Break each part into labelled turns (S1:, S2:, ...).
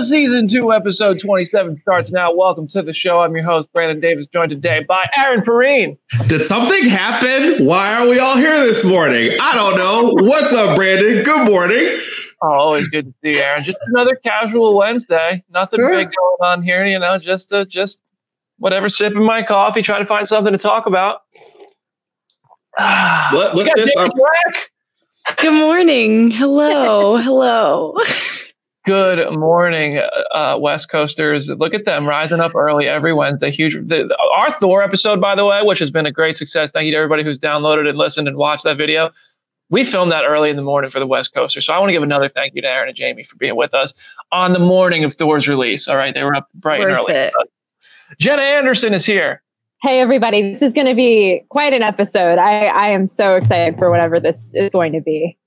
S1: Zero Season 2, Episode 27 starts now. Welcome to the show. I'm your host, Brandon Davis, joined today by Aaron Perine.
S2: Did something happen? Why are we all here this morning? I don't know. What's up, Brandon? Good morning.
S1: Oh, always good to see you, Aaron. Just another casual Wednesday. Nothing
S2: Sure.
S1: big going on here, you know, just uh, just whatever, sipping my coffee, trying to find something to talk about.
S2: What,
S1: We
S2: what's this?
S1: David Black.
S3: Good morning. Hello. Hello.
S1: Good morning, uh, West Coasters. Look at them rising up early every Wednesday. Huge. The, our Thor episode, by the way, which has been a great success. Thank you to everybody who's downloaded and listened and watched that video. We filmed that early in the morning for the West Coasters. So I want to give another thank you to Aaron and Jamie for being with us on the morning of Thor's release. All right. They were up bright and early.
S3: it.
S1: Jenna Anderson is here.
S4: Hey everybody, this is going to be quite an episode. I, I am so excited for whatever this is going to be.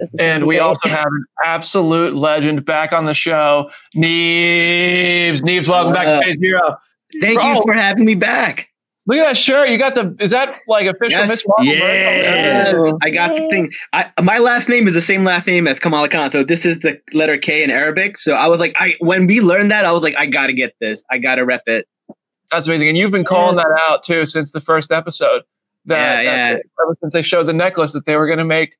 S4: This is gonna
S1: And we
S4: great.
S1: also have an absolute legend back on the show, Neves. Neves, welcome back to Phase Zero.
S5: Thank
S1: Bro.
S5: you for having me back.
S1: Look at that shirt. You got the, is that like official
S5: Yes.
S1: Miss Marvel?
S5: Yes,
S4: Ooh.
S5: I got the thing. I, my last name is the same last name as Kamala Khan, so this is the letter K in Arabic. So I was like, I when we learned that, I was like, I gotta get this. I gotta rep it.
S1: That's amazing. And you've been calling that out too since the first episode. That,
S5: Yeah,
S1: that- ever since they showed the necklace that they were going to make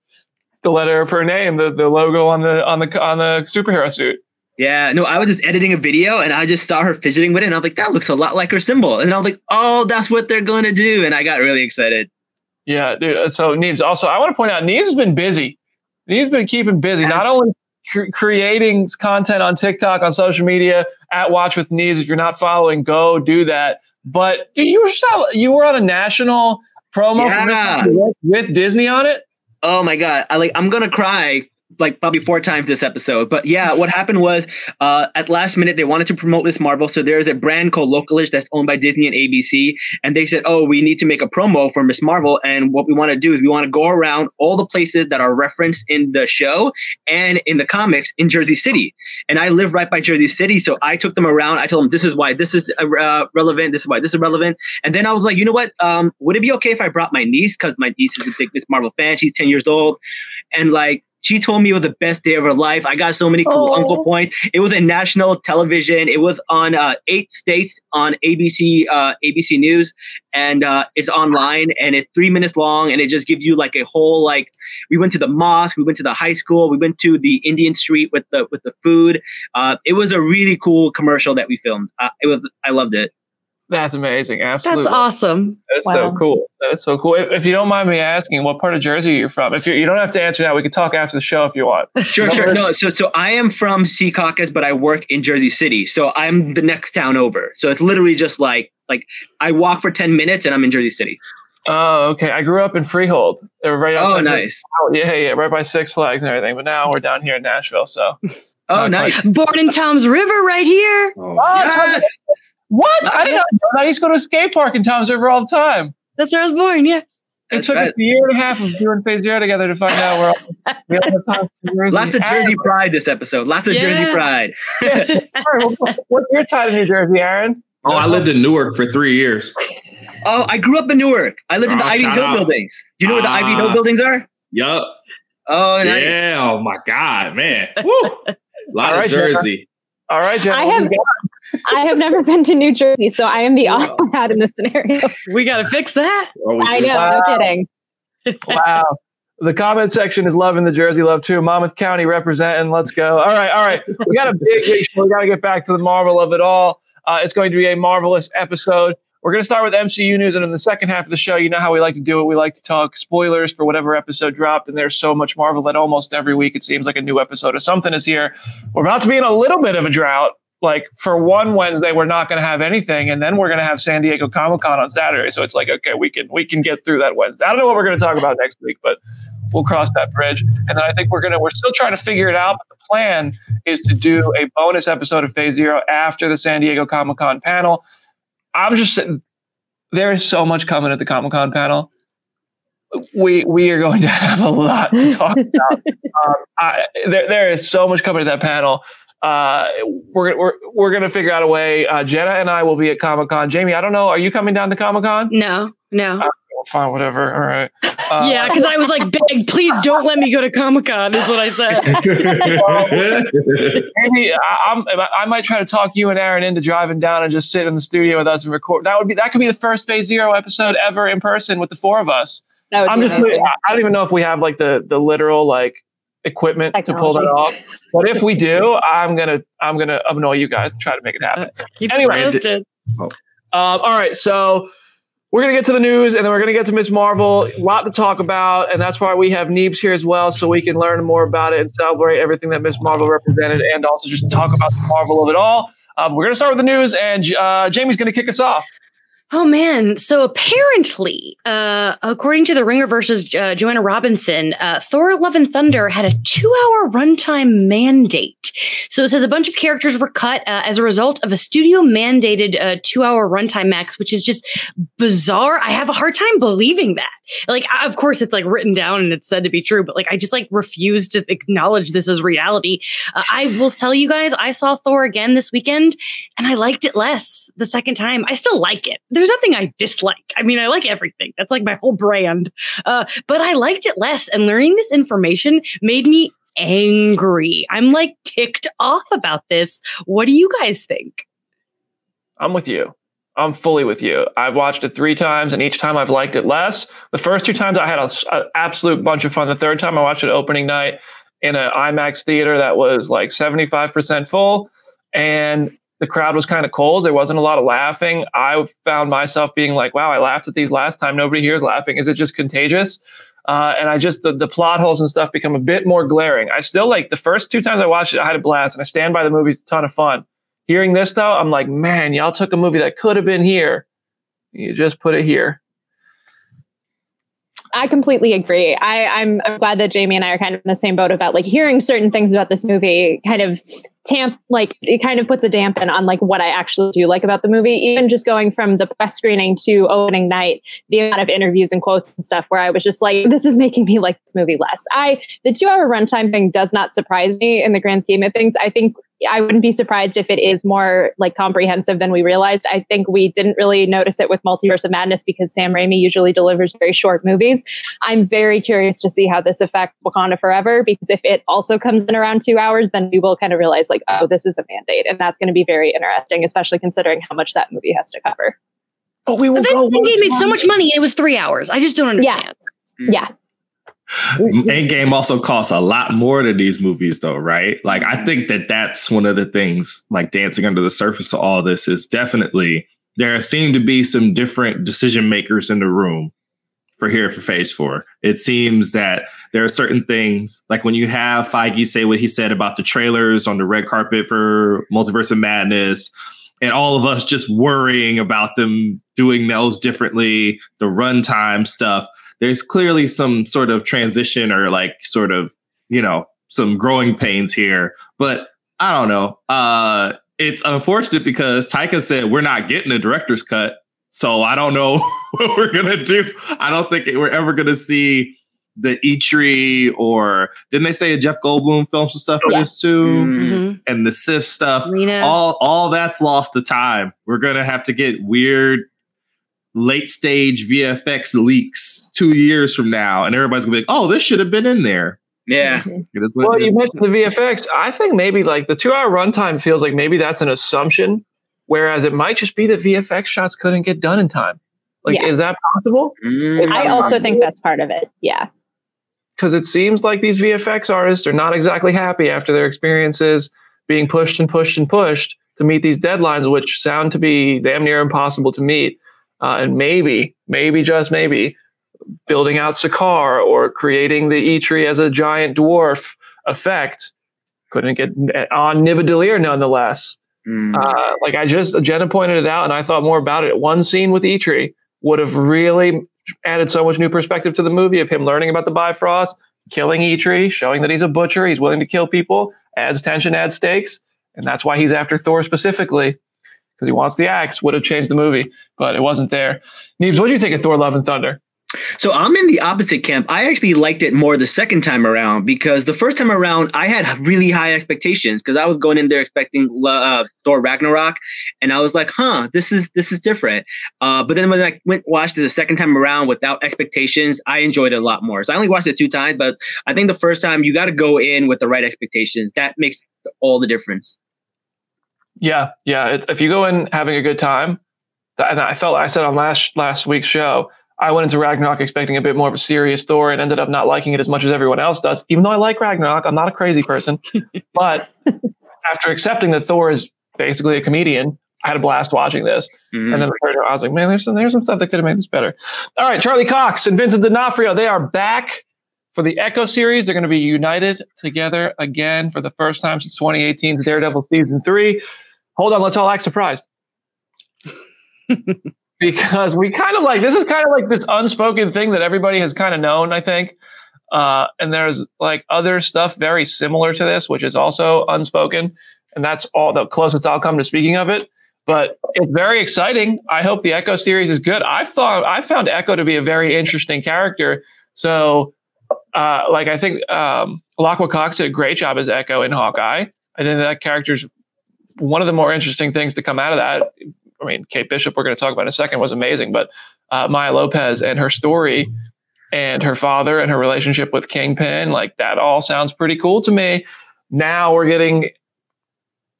S1: the letter of her name, the, the logo on the on the on the superhero suit.
S5: Yeah, no, I was just editing a video and I just saw her fidgeting with it, and I was like, that looks a lot like her symbol. And I was like, oh, that's what they're gonna do, and I got really excited.
S1: Yeah, dude. Uh, so Neves, also, I want to point out, Neves has been busy. Neves been keeping busy, not only cr- creating content on TikTok, on social media, at Watch with Neves. If you're not following, go do that. But dude, you were you were on a national promo
S5: Yeah.
S1: With Disney on it.
S5: Oh my god! I like I'm gonna cry like probably four times this episode. But yeah, what happened was uh, at last minute they wanted to promote Miss Marvel, so there's a brand called Localish that's owned by Disney and ABC, and they said, "Oh, we need to make a promo for Miss Marvel, and what we want to do is we want to go around all the places that are referenced in the show and in the comics in Jersey City." And I live right by Jersey City, so I took them around. I told them this is why this is uh, relevant, this is why this is relevant, and then I was like, you know what? Um, would it be okay if I brought my niece because my niece is a big Miss Marvel fan? She's ten years old, and like she told me it was the best day of her life. I got so many cool
S4: Oh.
S5: uncle points. It was a national television. It was on uh, eight states on ABC uh, ABC News, and uh, it's online and it's three minutes long. And it just gives you like a whole like. We went to the mosque. We went to the high school. We went to the Indian street with the with the food. Uh, it was a really cool commercial that we filmed. Uh, it was. I loved it.
S1: That's amazing. Absolutely.
S3: That's awesome.
S1: That's so cool. That's so cool. If, if you don't mind me asking, what part of Jersey are you're from? If you you don't have to answer now, we can talk after the show if you want.
S5: Sure,
S1: No
S5: sure. No, so so I am from Secaucus, but I work in Jersey City. So I'm the next town over. So it's literally just like like I walk for ten minutes and I'm in Jersey City.
S1: Oh, okay. I grew up in Freehold. They were right oh, outside.
S5: Oh, nice.
S1: Oh, Yeah, yeah, right by Six Flags and everything. But now we're down here in Nashville. So
S5: Oh, nice.
S3: Born in Toms River right here.
S2: Oh,
S5: Yes.
S1: What? I didn't know. I used to go to a skate park in Toms River all the time.
S3: That's where I was born. Yeah.
S1: It
S5: That's
S1: took us a year and a half of doing Phase Zero together to find out where all, we all have time Jersey.
S5: Lots of Jersey pride this episode. Lots of Jersey
S3: Yeah.
S5: pride.
S1: Aaron, What's your tie to New Jersey, Aaron?
S2: Oh, I lived in Newark for three years.
S5: Oh, I grew up in Newark. I lived in the
S2: Oh,
S5: Ivy
S2: shout
S5: Hill
S2: out.
S5: buildings. You know where the Ivy
S2: Ah.
S5: Hill buildings are?
S2: Yup.
S5: Oh, nice.
S2: Yeah. Oh my God, man. Woo. A lot
S1: All right,
S2: of
S1: Jenna.
S2: Jersey.
S1: All right, Jen.
S4: I have-
S1: do you got?
S4: I have never been to New Jersey, so I am the odd one out in this scenario.
S3: We got to fix that.
S2: Oh,
S4: I know,
S1: Wow.
S4: no kidding.
S1: Wow. The comment section is loving the Jersey love too. Monmouth County representing. Let's go. All right, all right. We got a big, big show. We got to get back to the marvel of it all. Uh, it's going to be a marvelous episode. We're going to start with MCU news, and in the second half of the show, you know how we like to do it. We like to talk spoilers for whatever episode dropped, and there's so much Marvel that almost every week it seems like a new episode of something is here. We're about to be in a little bit of a drought. Like for one Wednesday, we're not going to have anything, and then we're going to have San Diego Comic Con on Saturday. So it's like, okay, we can we can get through that Wednesday. I don't know what we're going to talk about next week, but we'll cross that bridge. And then I think we're gonna we're still trying to figure it out. But the plan is to do a bonus episode of Phase Zero after the San Diego Comic Con panel. I'm just there is so much coming at the Comic Con panel. We we are going to have a lot to talk about. um, I, there there is so much coming at that panel. Uh, we're we're we're gonna figure out a way. Uh, Jenna and I will be at Comic Con. Jamie, I don't know. Are you coming down to Comic Con?
S3: No, no.
S1: Uh, fine, whatever. All right. Uh,
S3: yeah, because I was like, beg, please don't let me go to Comic Con, is what I said.
S1: maybe I, I'm, I might try to talk you and Aaron into driving down and just sit in the studio with us and record. That would be that could be the first Phase Zero episode ever in person with the four of us. I'm just
S4: amazing.
S1: I don't even know if we have like the the literal like equipment to pull that off. But if we do, I'm gonna I'm gonna annoy you guys to try to make it happen.
S3: Keep
S1: Anyway.
S3: it posted.
S1: Um, all right, so we're gonna get to the news, and then we're gonna get to Miss Marvel. A lot to talk about, and that's why we have Neebs here as well, so we can learn more about it and celebrate everything that Miss Marvel represented, and also just talk about the Marvel of it all. Um, we're gonna start with the news, and uh, Jamie's gonna kick us off.
S3: Oh man! So apparently, uh, according to the Ringer versus uh, Joanna Robinson, uh, Thor: Love and Thunder had a two-hour runtime mandate. So it says a bunch of characters were cut uh, as a result of a studio-mandated uh, two-hour runtime max, which is just bizarre. I have a hard time believing that. Like, of course, it's like written down and it's said to be true, but like, I just like refuse to acknowledge this as reality. Uh, I will tell you guys, I saw Thor again this weekend, and I liked it less the second time. I still like it. There's nothing I dislike. I mean, I like everything. That's like my whole brand. Uh, but I liked it less. And learning this information made me angry. I'm like ticked off about this. What do you guys think?
S1: I'm with you. I'm fully with you. I've watched it three times, and each time I've liked it less. The first two times I had an absolute bunch of fun. The third time I watched it opening night in an IMAX theater that was like 75% full, and the crowd was kind of cold. There wasn't a lot of laughing. I found myself being like, wow, I laughed at these last time. Nobody here is laughing. Is it just contagious? Uh, and I just, the, the plot holes and stuff become a bit more glaring. I still like the first two times I watched it, I had a blast, and I stand by the movie's a ton of fun. Hearing this though, I'm like, man, y'all took a movie that could have been here. You just put it here.
S4: I completely agree. I, I'm, I'm glad that Jamie and I are kind of in the same boat about like hearing certain things about this movie kind of tamp like it kind of puts a dampen on like what I actually do like about the movie. Even just going from the press screening to opening night, the amount of interviews and quotes and stuff where I was just like, this is making me like this movie less. I the two hour runtime thing does not surprise me in the grand scheme of things. I think I wouldn't be surprised if it is more like comprehensive than we realized. I think we didn't really notice it with Multiverse of Madness because Sam Raimi usually delivers very short movies. I'm very curious to see how this affects Wakanda Forever because if it also comes in around two hours, then we will kind of realize like, oh, this is a mandate, and that's going to be very interesting, especially considering how much that movie has to cover.
S1: But we will
S3: But
S1: go.
S3: then Endgame made so much money it was three hours. I just don't
S4: Yeah.
S3: understand.
S4: Yeah, mm.
S2: Endgame also costs a lot more than these movies, though, right? Like, I think that that's one of the things, like dancing under the surface of all this, is definitely there seem to be some different decision makers in the room for here for Phase Four. It seems that there are certain things, like when you have Feige say what he said about the trailers on the red carpet for Multiverse of Madness, and all of us just worrying about them doing those differently, the runtime stuff there's clearly some sort of transition or like sort of you know some growing pains here. But i don't know. Uh it's unfortunate because taika said we're not getting a director's cut so i don't know what we're gonna do. I don't think we're ever gonna see the Eitri or didn't they say a jeff goldblum film some stuff for
S4: Yeah.
S2: this too
S5: Mm.
S3: Mhm.
S2: and the sif stuff
S3: Lena.
S2: all all that's lost to time. We're gonna have to get weird late stage VFX leaks two years from now, and everybody's gonna be like, "Oh, this should have been in there."
S5: Yeah.
S2: It is what
S1: Well,
S2: it
S1: you mentioned the VFX. I think maybe like the two hour runtime feels like maybe that's an assumption, whereas it might just be that VFX shots couldn't get done in time. Like,
S4: Yeah.
S1: is that possible?
S5: Mm.
S4: I also think that's part of it. Yeah,
S1: because it seems like these VFX artists are not exactly happy after their experiences being pushed and pushed and pushed to meet these deadlines, which sound to be damn near impossible to meet. Uh, and maybe, maybe just maybe, building out Sakaar or creating the Eitri as a giant dwarf effect couldn't get on Nidavellir nonetheless. Mm. Uh, like I just Jenna pointed it out, and I thought more about it. One scene with Eitri would have really added so much new perspective to the movie of him learning about the Bifrost, killing Eitri, showing that he's a butcher, he's willing to kill people, adds tension, adds stakes, and that's why he's after Thor specifically because he wants the axe. Would have changed the movie, but it wasn't there. Neebs, what do you think of Thor: Love and Thunder?
S5: So I'm in the opposite camp. I actually liked it more the second time around because the first time around I had really high expectations because I was going in there expecting uh, Thor Ragnarok, and I was like, "Huh, this is this is different." Uh, but then when I went watched it the second time around without expectations, I enjoyed it a lot more. So I only watched it two times, but I think the first time you got to go in with the right expectations. That makes all the difference.
S1: Yeah, yeah. if you go in having a good time, and I felt I said on last last week's show I went into Ragnarok expecting a bit more of a serious Thor and ended up not liking it as much as everyone else does. Even though I like Ragnarok, I'm not a crazy person. but after accepting that Thor is basically a comedian, I had a blast watching this. Mm-hmm. And then I was like, man, there's some there's some stuff that could have made this better. All right, Charlie Cox and Vincent D'Onofrio, they are back for the Echo series. They're going to be united together again for the first time since 2018's Daredevil season three. Hold on, let's all act surprised. because we kind of like this is kind of like this unspoken thing that everybody has kind of known, I think. Uh, and there's like other stuff very similar to this, which is also unspoken. And that's all the closest I'll come to speaking of it. But it's very exciting. I hope the Echo series is good. I thought I found Echo to be a very interesting character. So, uh, like I think um, Alaqua Cox did a great job as Echo in Hawkeye. I think that character's one of the more interesting things to come out of that I mean, Kate Bishop, we're going to talk about in a second, was amazing, but uh, Maya Lopez and her story and her father and her relationship with Kingpin, like that all sounds pretty cool to me. Now we're getting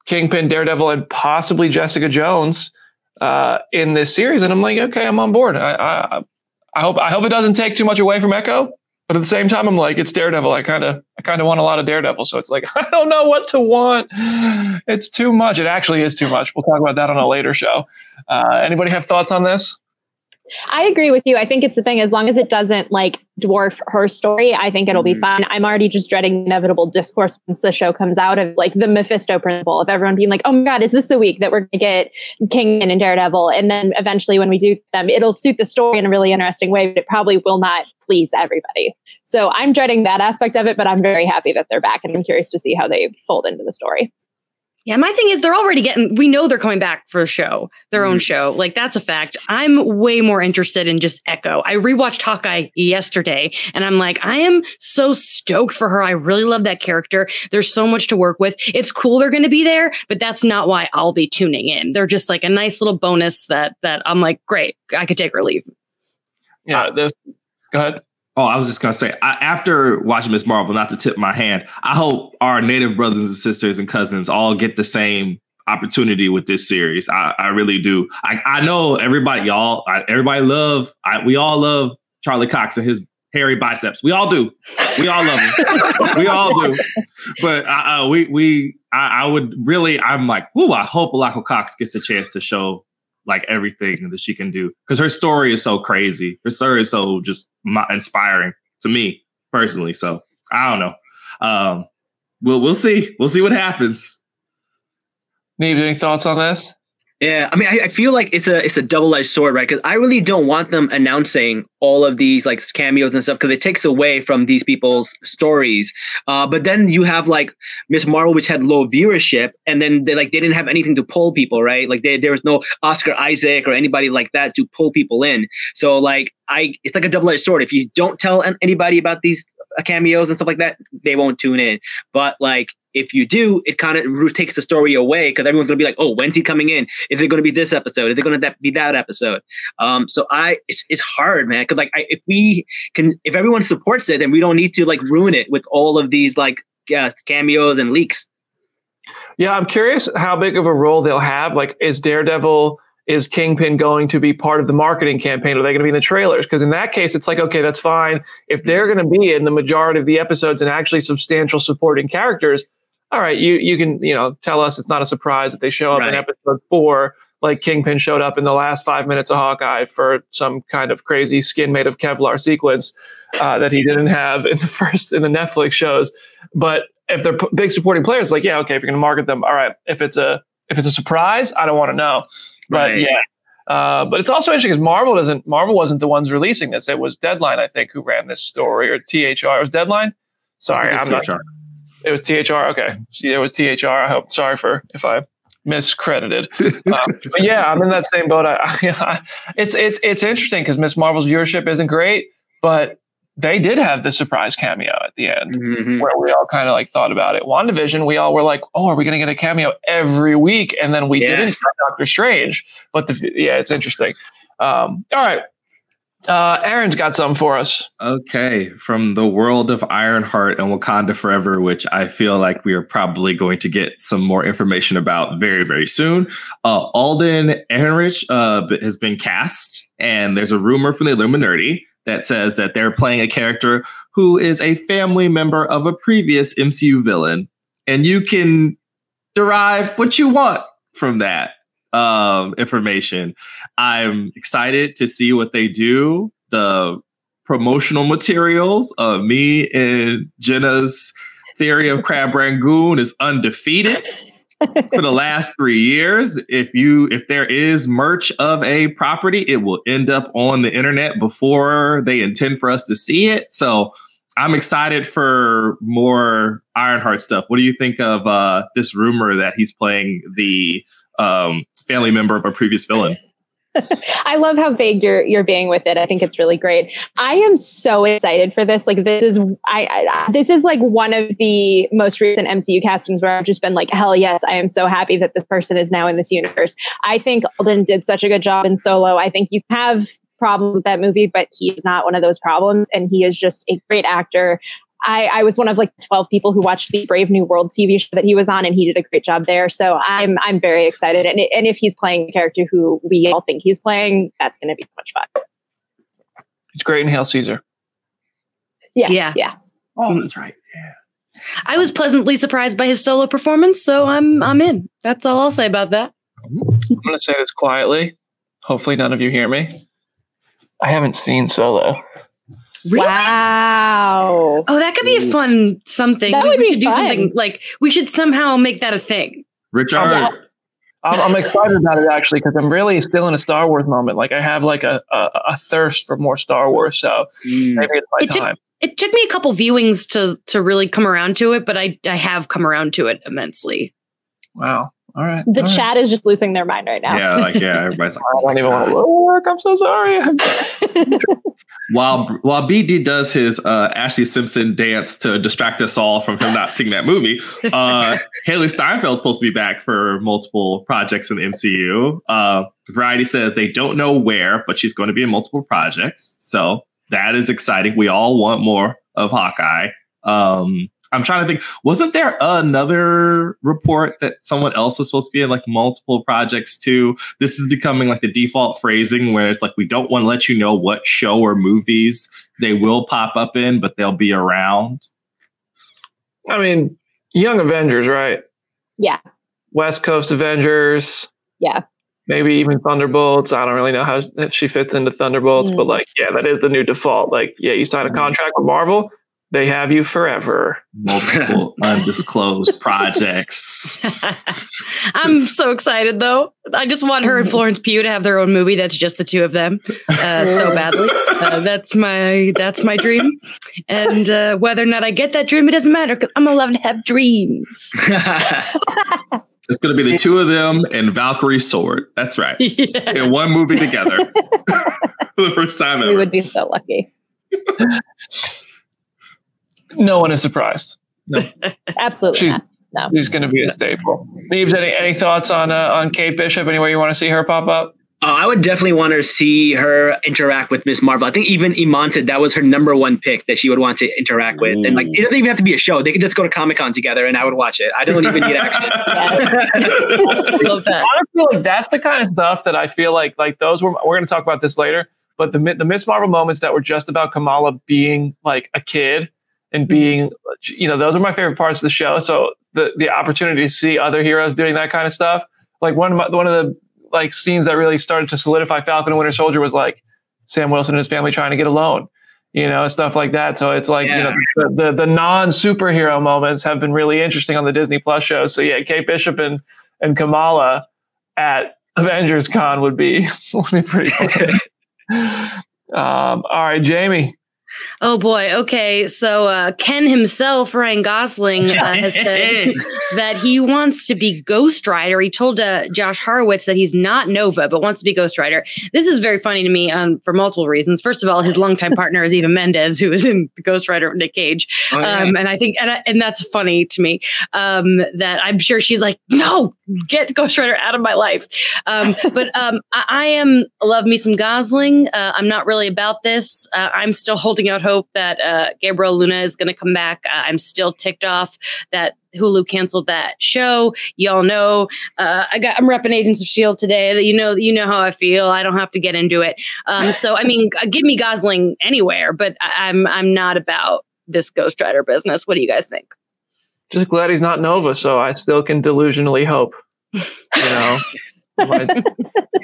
S1: Kingpin, Daredevil, and possibly Jessica Jones uh, in this series, and I'm like, okay, I'm on board. I, I, I hope I hope it doesn't take too much away from Echo, but at the same time, I'm like, it's Daredevil. I kind of, I kind of want a lot of Daredevil. So it's like, I don't know what to want. It's too much. It actually is too much. We'll talk about that on a later show. Uh, anybody have thoughts on this?
S4: I agree with you. I think it's the thing, as long as it doesn't like dwarf her story, I think it'll be mm-hmm. fine. I'm already just dreading inevitable discourse once the show comes out of like the Mephisto principle of everyone being like, oh my God, is this the week that we're going to get King and Daredevil? And then eventually when we do them, it'll suit the story in a really interesting way, but it probably will not please everybody. So I'm dreading that aspect of it, but I'm very happy that they're back and I'm curious to see how they fold into the story.
S3: Yeah, my thing is they're already getting we know they're coming back for a show, their mm-hmm. own show. Like that's a fact. I'm way more interested in just Echo. I rewatched Hawkeye yesterday and I'm like, I am so stoked for her. I really love that character. There's so much to work with. It's cool they're going to be there, but that's not why I'll be tuning in. They're just like a nice little bonus that that I'm like, great, I could take or leave.
S1: Yeah, go ahead.
S2: Oh, I was just gonna say, I, after watching Miss Marvel, not to tip my hand, I hope our native brothers and sisters and cousins all get the same opportunity with this series. I, I really do. I, I know everybody, y'all, I, everybody love. I, we all love Charlie Cox and his hairy biceps. We all do. We all love him. we all do. But uh, uh, we we I, I, would really. I'm like, ooh, I hope Alaqua Cox gets a chance to show like everything that she can do because her story is so crazy. Her story is so just inspiring to me personally. So I don't know. Um, we'll we'll see. We'll see what happens.
S1: Neeb, any thoughts on this?
S5: Yeah, I mean, I, I, feel like it's a it's a double edged sword, right? Because I really don't want them announcing all of these like cameos and stuff because it takes away from these people's stories. Uh, but then you have like Miss Marvel, which had low viewership, and then they like they didn't have anything to pull people, right? Like they, there was no Oscar Isaac or anybody like that to pull people in. So like I, it's like a double edged sword. If you don't tell anybody about these cameos and stuff like that, they won't tune in. But like if you do, it kind of takes the story away because everyone's gonna be like, "Oh, when's he coming in? Is it gonna be this episode? Is it gonna be that episode?" Um, so I, it's, it's hard, man. Because like, I, if we can, if everyone supports it, then we don't need to like ruin it with all of these like uh, cameos and leaks.
S1: Yeah, I'm curious how big of a role they'll have. Like, is Daredevil? is Kingpin going to be part of the marketing campaign? Are they going to be in the trailers? Because in that case, it's like, okay, that's fine. If they're going to be in the majority of the episodes and actually substantial supporting characters, all right, you you can you know tell us it's not a surprise that they show up in episode four, like Kingpin showed up in the last five minutes of Hawkeye for some kind of crazy skin made of Kevlar sequence uh, that he didn't have in the first in the Netflix shows. But if they're p- big supporting players, like yeah, okay, if you're going to market them, all right. If it's a if it's a surprise, I don't want to know. But
S5: Right.
S1: yeah. Uh, but it's also interesting because Marvel doesn't. Marvel wasn't the ones releasing this. It was Deadline, I think, who ran this story, or THR. It was Deadline. Sorry, I'm not. It was THR. Okay, see, it was THR. I hope. Sorry for if I miscredited. um, but yeah, I'm in that same boat. I, I, it's it's it's interesting because Miss Marvel's viewership isn't great, but they did have the surprise cameo at the end
S5: Mhm.
S1: where we all kind of like thought about it. WandaVision, we all were like, "Oh, are we going to get a cameo every week?" And then we didn't
S5: Yes.
S1: for Doctor Strange. But the yeah, it's interesting. Um, all right, uh, Aaron's got some for us.
S2: Okay, from the world of Ironheart and Wakanda Forever, which I feel like we are probably going to get some more information about very, very soon. Uh, Alden Ehrenreich uh, has been cast, and there's a rumor from the Illuminati that says that they're playing a character who is a family member of a previous MCU villain, and you can derive what you want from that um, information. I'm excited to see what they do. The promotional materials of me and Jenna's theory of Crab Rangoon is undefeated for the last three years. If you if there is merch of a property, it will end up on the internet before they intend for us to see it. So I'm excited for more Ironheart stuff. What do you think of uh, this rumor that he's playing the um, family member of a previous villain?
S4: I love how vague you're you're being with it. I think it's really great. I am so excited for this. Like this is I, I this is like one of the most recent MCU castings where I've just been like, hell yes, I am so happy that this person is now in this universe. I think Alden did such a good job in Solo. I think you have problems with that movie, but he is not one of those problems, and he is just a great actor. I, I was one of like 12 people who watched the Brave New World TV show that he was on, and he did a great job there. So I'm I'm very excited. And, and if he's playing a character who we all think he's playing, that's going to be much fun.
S1: It's great in Hail Caesar.
S4: Yes,
S3: Yeah.
S4: yeah.
S2: Oh, mm. that's right. Yeah.
S3: I was pleasantly surprised by his solo performance, so I'm I'm in. That's all I'll say about that.
S1: I'm going to say this quietly. Hopefully, none of you hear me. I haven't seen Solo.
S3: Really?
S4: Wow.
S3: Oh, that could be a fun something.
S4: That
S3: we,
S4: would
S3: we
S4: be
S3: should do
S4: fun.
S3: something like we should somehow make that a thing.
S2: Richard.
S1: yeah. I'm, I'm excited about it actually because I'm really still in a Star Wars moment. Like I have like a, a, a thirst for more Star Wars, so
S5: Mm.
S1: maybe it's my
S3: It took-
S1: time.
S3: It took me a couple viewings to to really come around to it, but I I have come around to it immensely.
S1: Wow. All right.
S4: The
S1: all right.
S4: chat is just losing their mind right now.
S2: Yeah, like yeah, everybody's like.
S1: I don't even want to look. I'm so sorry.
S2: While while BD does his uh, Ashlee Simpson dance to distract us all from him not seeing that movie, uh, Hailee Steinfeld's supposed to be back for multiple projects in the MCU. Uh, Variety says they don't know where, but she's going to be in multiple projects, so that is exciting. We all want more of Hawkeye. Um, I'm trying to think. Wasn't there another report that someone else was supposed to be in like multiple projects too? This is becoming like the default phrasing where it's like we don't want to let you know what show or movies they will pop up in, but they'll be around.
S1: I mean, Young Avengers, right?
S4: Yeah.
S1: West Coast Avengers.
S4: Yeah.
S1: Maybe even Thunderbolts. I don't really know how that she fits into Thunderbolts, but
S4: Mm.
S1: like, yeah, that is the new default. Like, yeah, you sign a contract with Marvel, they have you forever.
S2: Multiple undisclosed projects.
S3: I'm so excited though. I just want her and Florence Pugh to have their own movie that's just the two of them, uh, so badly. Uh, that's my that's my dream, and uh, whether or not I get that dream, it doesn't matter because I'm allowed to have dreams.
S2: It's going to be the two of them and Valkyrie Sword. That's right.
S3: Yeah.
S2: In one movie together for the first time
S4: we would be so lucky.
S1: No one is surprised.
S4: Absolutely
S1: She's-
S4: not. No.
S1: She's going to be a staple. Neebs, any, any thoughts on uh, on Kate Bishop? Anywhere you want to see her pop up?
S5: Uh, I would definitely want to see her interact with Miss Marvel. I think even Iman said that was her number one pick that she would want to interact with. And like, it doesn't even have to be a show. They could just go to Comic Con together, and I would watch it. I don't even need action.
S3: I love that.
S1: I feel like that's the kind of stuff that I feel like like those were. We're going to talk about this later, but the the Miss Marvel moments that were just about Kamala being like a kid and being, you know, those are my favorite parts of the show. So the the opportunity to see other heroes doing that kind of stuff, like one of my, one of the like scenes that really started to solidify Falcon and Winter Soldier was like Sam Wilson and his family trying to get a loan. You know, stuff like that. So it's like, you know, the, the, the non superhero moments have been really interesting on the Disney Plus show So yeah, Kate Bishop and, and Kamala at Avengers Con would be would be pretty funny. um, all right, Jamie.
S3: Oh boy. Okay. So uh, Ken himself, Ryan Gosling, uh, has said that he wants to be Ghost Rider. He told uh, Josh Horowitz that he's not Nova, but wants to be Ghost Rider. This is very funny to me um, for multiple reasons. First of all, his longtime partner is Eva Mendes, who is in Ghost Rider of Nick Cage,
S5: Oh, yeah.
S3: um, and I think and I, and that's funny to me. Um, that I'm sure she's like, no, get Ghost Rider out of my life. Um, but um, I, I am love me some Gosling. Uh, I'm not really about this. Uh, I'm still holding out hope that uh, Gabriel Luna is going to come back. Uh, I'm still ticked off that Hulu canceled that show. Y'all know uh, I got I'm repping Agents of Shield today. That you know you know how I feel. I don't have to get into it. Um, so I mean, give me Gosling anywhere, but I, I'm I'm not about this Ghost Rider business. What do you guys think?
S1: Just glad he's not Nova, so I still can delusionally hope. You know,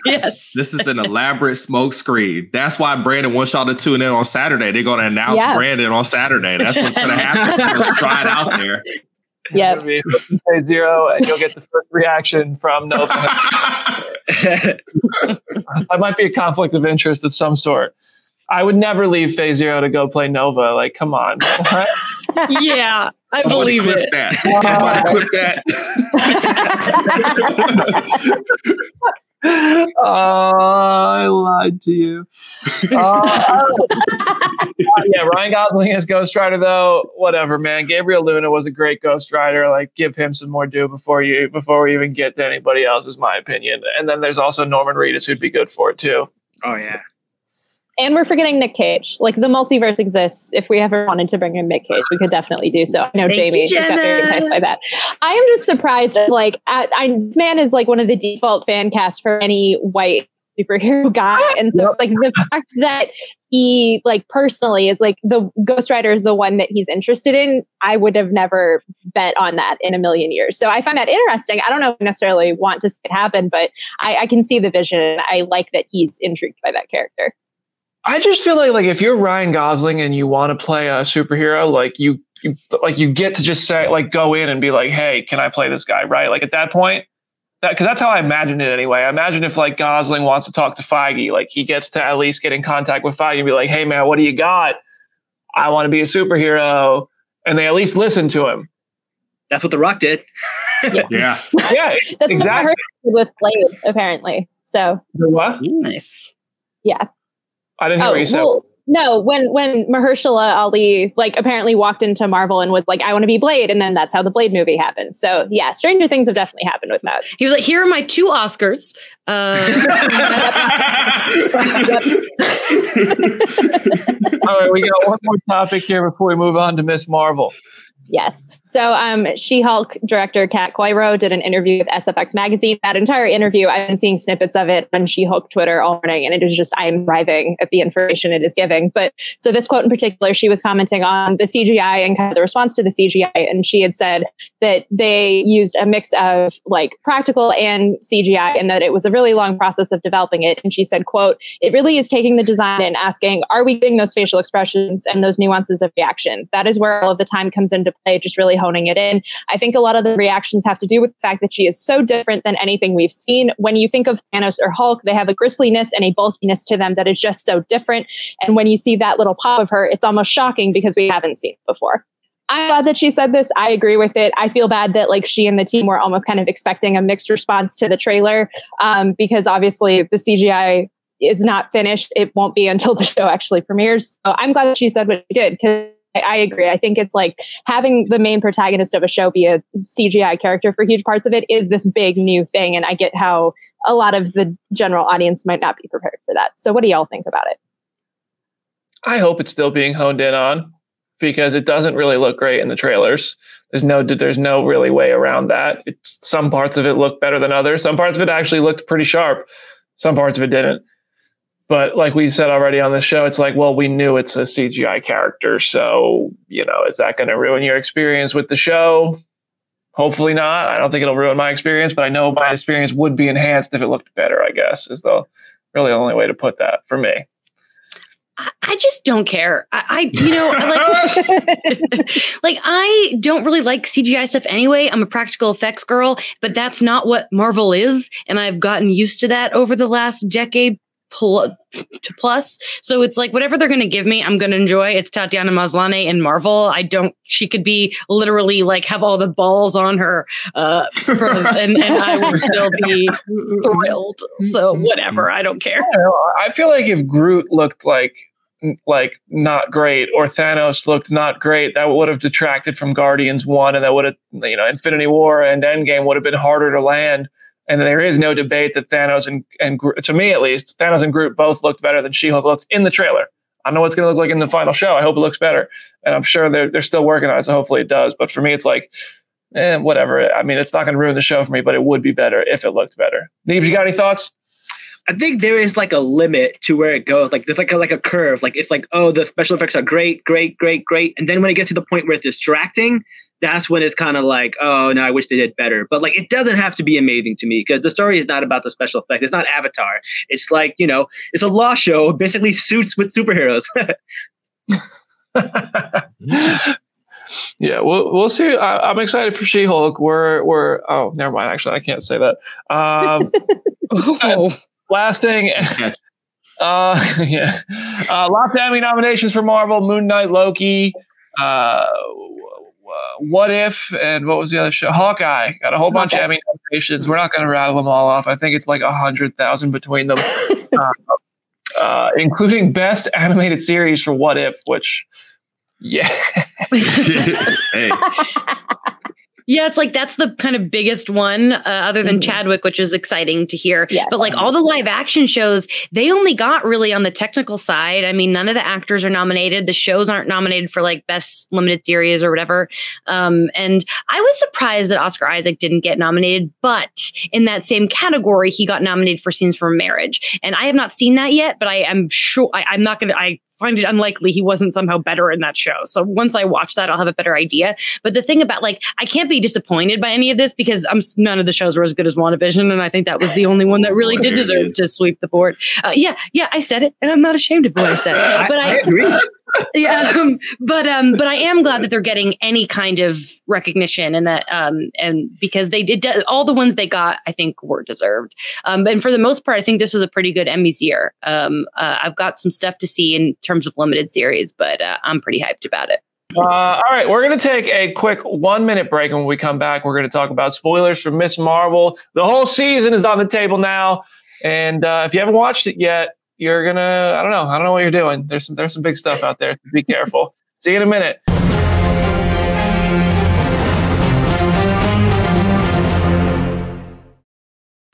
S3: Yes.
S2: This is an elaborate smoke screen. That's why Brandon wants y'all to tune in on Saturday. They're going to announce
S4: Yeah.
S2: Brandon on Saturday. That's what's going to happen. Let's try it out there.
S4: Yep.
S1: Maybe say zero, and you'll get the first reaction from Nova. that might be a conflict of interest of some sort. I would never leave Phase Zero to go play Nova. Like, come on.
S3: Yeah, I
S2: Somebody
S3: believe
S2: clip
S3: it.
S2: that. Somebody clip that.
S1: oh, I lied to you. Uh, yeah, Ryan Gosling as Ghost Rider, though. Whatever, man. Gabriel Luna was a great Ghost Rider. Like, give him some more due before you before we even get to anybody else. Is my opinion. And then there's also Norman Reedus who'd be good for it too.
S5: oh yeah.
S4: And we're forgetting Nick Cage. Like the multiverse exists. If we ever wanted to bring in Nick Cage, we could definitely do so. I know
S3: Thank
S4: Jamie
S3: you,
S4: got very
S3: Jenna.
S4: enticed by that. I am just surprised. Like, at, I, this man is like one of the default fan casts for any white superhero guy, and so like the fact that he like personally is like the Ghost Rider is the one that he's interested in. I would have never bet on that in a million years. So I find that interesting. I don't know if I necessarily want to see it happen, but I, I can see the vision. I like that he's intrigued by that character.
S1: I just feel like like if you're Ryan Gosling and you want to play a superhero, like you, you like you get to just say like go in and be like, hey, can I play this guy? Right? Like at that point, that because that's how I imagine it anyway. I imagine if like Gosling wants to talk to Feige, like he gets to at least get in contact with Feige and be like, hey man, what do you got? I want to be a superhero, and they at least listen to him.
S5: That's what The Rock did.
S2: Yeah.
S1: Yeah,
S4: That's what I
S1: exactly.
S4: heard with Blade, apparently. So
S1: What?
S3: Nice.
S4: yeah.
S1: I didn't hear what you said.
S4: Oh, well, no, when when Mahershala Ali like apparently walked into Marvel and was like, I want to be Blade, and then that's how the Blade movie happened. So yeah, stranger things have definitely happened with that.
S3: He was like, "Here are my two Oscars." Uh,
S1: All right, we got one more topic here before we move on to Miss Marvel.
S4: Yes. So um, She-Hulk director Kat Coiro did an interview with SFX magazine. That entire interview, I've been seeing snippets of it on She-Hulk Twitter all morning, and it is just I am thriving at the information it is giving. But so this quote in particular, she was commenting on the CGI and kind of the response to the CGI, and she had said that they used a mix of like practical and CGI, and that it was a really long process of developing it. And she said, "quote It really is taking the design and asking, are we getting those facial expressions and those nuances of reaction? That is where all of the time comes into play, just really honing it in. I think a lot of the reactions have to do with the fact that she is so different than anything we've seen. When you think of Thanos or Hulk, they have a gristliness and a bulkiness to them that is just so different. And when you see that little pop of her, it's almost shocking because we haven't seen it before. I'm glad that she said this. I agree with it. I feel bad that like she and the team were almost kind of expecting a mixed response to the trailer um, because obviously the CGI is not finished. It won't be until the show actually premieres. So I'm glad that she said what she did because I, agree. I think it's like having the main protagonist of a show be a CGI character for huge parts of it is this big new thing. And I get how a lot of the general audience might not be prepared for that. So, what do y'all think about it?
S1: I hope it's still being honed in on because it doesn't really look great in the trailers. There's no there's no really way around that. It's, some parts of it look better than others. Some parts of it actually looked pretty sharp. Some parts of it didn't. But like we said already on the show, it's like, well, we knew it's a CGI character, so you know, is that going to ruin your experience with the show? Hopefully not. I don't think it'll ruin my experience, but I know my experience would be enhanced if it looked better. I guess is the really the only way to put that for me.
S3: I just don't care. I, I you know, like, like I don't really like CGI stuff anyway. I'm a practical effects girl, but that's not what Marvel is, and I've gotten used to that over the last decade plus. So it's like whatever they're going to give me, I'm going to enjoy. It's Tatiana Maslany in Marvel. I don't. She could be literally like have all the balls on her, uh, for, and, and I would still be thrilled. So whatever, I don't care.
S1: I feel like if Groot looked like like not great or Thanos looked not great, that would have detracted from Guardians One, and that would have you know Infinity War and Endgame would have been harder to land and there is no debate that Thanos and, and to me at least, Thanos and Groot both looked better than She Hulk looked in the trailer. I don't know what's going to look like in the final show. I hope it looks better. And I'm sure they're, they're still working on it. So hopefully it does. But for me, it's like, eh, whatever. I mean, it's not going to ruin the show for me, but it would be better if it looked better. Neebs, you got any thoughts?
S5: I think there is like a limit to where it goes. Like there's like a, like a curve. Like it's like oh the special effects are great, great, great, great, and then when it gets to the point where it's distracting, that's when it's kind of like oh no, I wish they did better. But like it doesn't have to be amazing to me because the story is not about the special effect. It's not Avatar. It's like you know it's a law show, basically suits with superheroes.
S1: yeah, we'll we'll see. I, am excited for She-Hulk. We're we're oh never mind. Actually, I can't say that. Um, oh. Last thing. Uh, yeah. Uh, lots of Emmy nominations for Marvel, Moon Knight, Loki, uh, What If, and what was the other show? Hawkeye. Got a whole bunch of Emmy nominations. We're not going to rattle them all off. I think it's like a hundred thousand between them, uh, uh, including Best Animated Series for What If, which, yeah. hey.
S3: Yeah, it's like that's the kind of biggest one, uh, other than mm-hmm. Chadwick, which is exciting to hear. Yes. But like all the live action shows, they only got really on the technical side. I mean, none of the actors are nominated. The shows aren't nominated for like best limited series or whatever. Um, and I was surprised that Oscar Isaac didn't get nominated, but in that same category, he got nominated for Scenes from Marriage. And I have not seen that yet, but I am sure I, I'm not going to. I find it unlikely he wasn't somehow better in that show. So once I watch that, I'll have a better idea. But the thing about like, I can't be disappointed by any of this because I'm none of the shows were as good as WandaVision, and I think that was the only one that really did deserve to sweep the board. Uh, yeah, yeah, I said it, and I'm not ashamed of what I said. But I, I agree yeah, um, but um, but I am glad that they're getting any kind of recognition, and that um, and because they did all the ones they got, I think were deserved. Um, and for the most part, I think this was a pretty good Emmys year. Um, uh, I've got some stuff to see in terms of limited series, but uh, I'm pretty hyped about it.
S1: Uh, all right, we're going to take a quick one minute break. And when we come back, we're going to talk about spoilers for Miss Marvel. The whole season is on the table now. And uh, if you haven't watched it yet, you're gonna I don't know I don't know what you're doing. There's some there's some big stuff out there. Be careful. See you in a minute.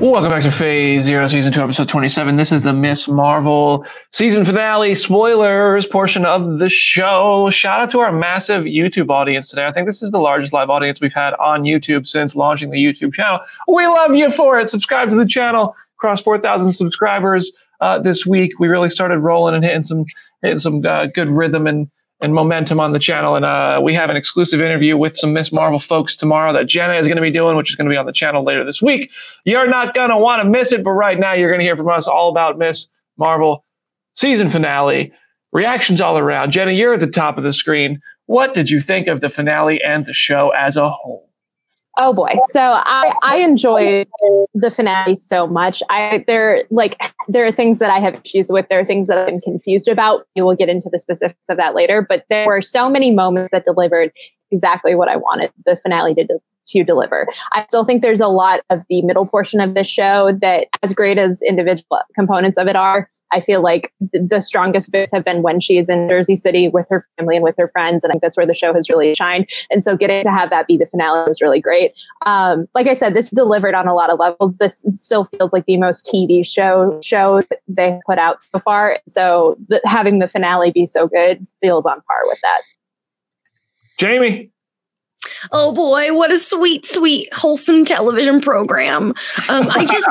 S1: Welcome back to Phase Zero, Season 2, Episode 27. This is the Miss Marvel season finale spoilers portion of the show. Shout out to our massive YouTube audience today. I think this is the largest live audience we've had on YouTube since launching the YouTube channel. We love you for it. Subscribe to the channel. Cross 4,000 subscribers uh, this week. We really started rolling and hitting some hitting some uh, good rhythm and and momentum on the channel. And uh, we have an exclusive interview with some Miss Marvel folks tomorrow that Jenna is going to be doing, which is going to be on the channel later this week. You're not going to want to miss it, but right now you're going to hear from us all about Miss Marvel season finale. Reactions all around. Jenna, you're at the top of the screen. What did you think of the finale and the show as a whole?
S4: Oh boy. So I I enjoy the finale so much. I there like there are things that I have issues with. There are things that I'm confused about. We will get into the specifics of that later. But there were so many moments that delivered exactly what I wanted the finale to to deliver. I still think there's a lot of the middle portion of this show that, as great as individual components of it are, I feel like the strongest bits have been when she is in Jersey City with her family and with her friends. And I think that's where the show has really shined. And so getting to have that be the finale was really great. Um, like I said, this delivered on a lot of levels. This still feels like the most TV show show they put out so far. So the, having the finale be so good feels on par with that.
S1: Jamie.
S3: Oh boy, what a sweet, sweet, wholesome television program. Um, I just,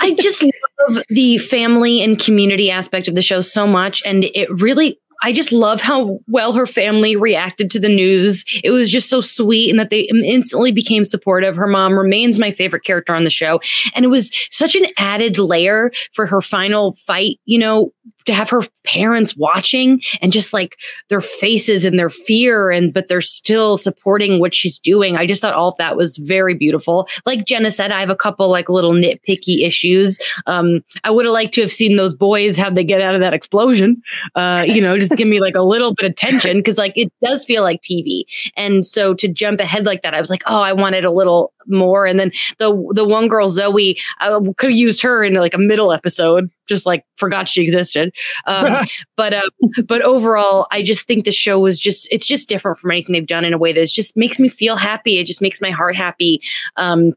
S3: I just love the family and community aspect of the show so much, and it really I just love how well her family reacted to the news. It was just so sweet and that they instantly became supportive. Her mom remains my favorite character on the show. And it was such an added layer for her final fight, you know, to have her parents watching and just like their faces and their fear and but they're still supporting what she's doing. I just thought all of that was very beautiful. Like Jenna said, I have a couple like little nitpicky issues. Um, I would have liked to have seen those boys how they get out of that explosion. Uh, you know, just give me like a little bit of tension because like it does feel like TV. And so to jump ahead like that, I was like, oh, I wanted a little more. And then the the one girl Zoe, I could have used her in like a middle episode, just like forgot she existed. Um, but uh, but overall, I just think the show was just it's just different from anything they've done in a way that just makes me feel happy. It just makes my heart happy. Um,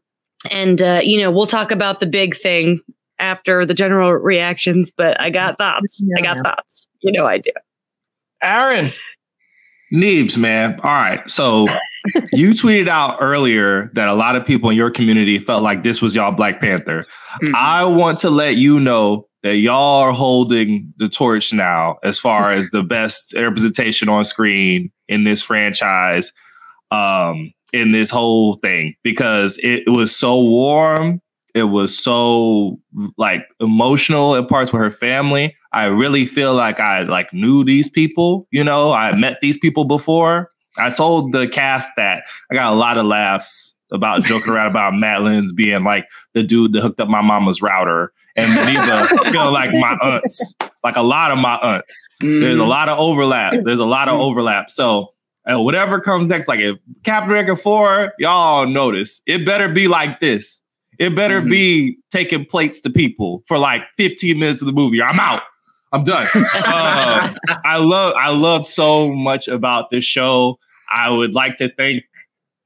S3: and uh, you know, we'll talk about the big thing after the general reactions, but I got thoughts. Yeah. I got thoughts. You know, I do.
S1: Aaron.
S2: Neebs, man. All right. So you tweeted out earlier that a lot of people in your community felt like this was y'all Black Panther. Mm-hmm. I want to let you know that y'all are holding the torch now as far as the best representation on screen in this franchise, um, in this whole thing, because it was so warm. It was so like emotional in parts with her family. I really feel like I like knew these people, you know, I met these people before. I told the cast that I got a lot of laughs about joking around about Matt Lintz being like the dude that hooked up my mama's router and Neva feel like my aunts, like a lot of my aunts. Mm. There's a mm. lot of overlap. There's a lot of overlap. So uh, whatever comes next, like if Captain America 4, y'all notice, it better be like this. It better mm-hmm. be taking plates to people for like 15 minutes of the movie. I'm out. I'm done. uh, I love I love so much about this show. I would like to thank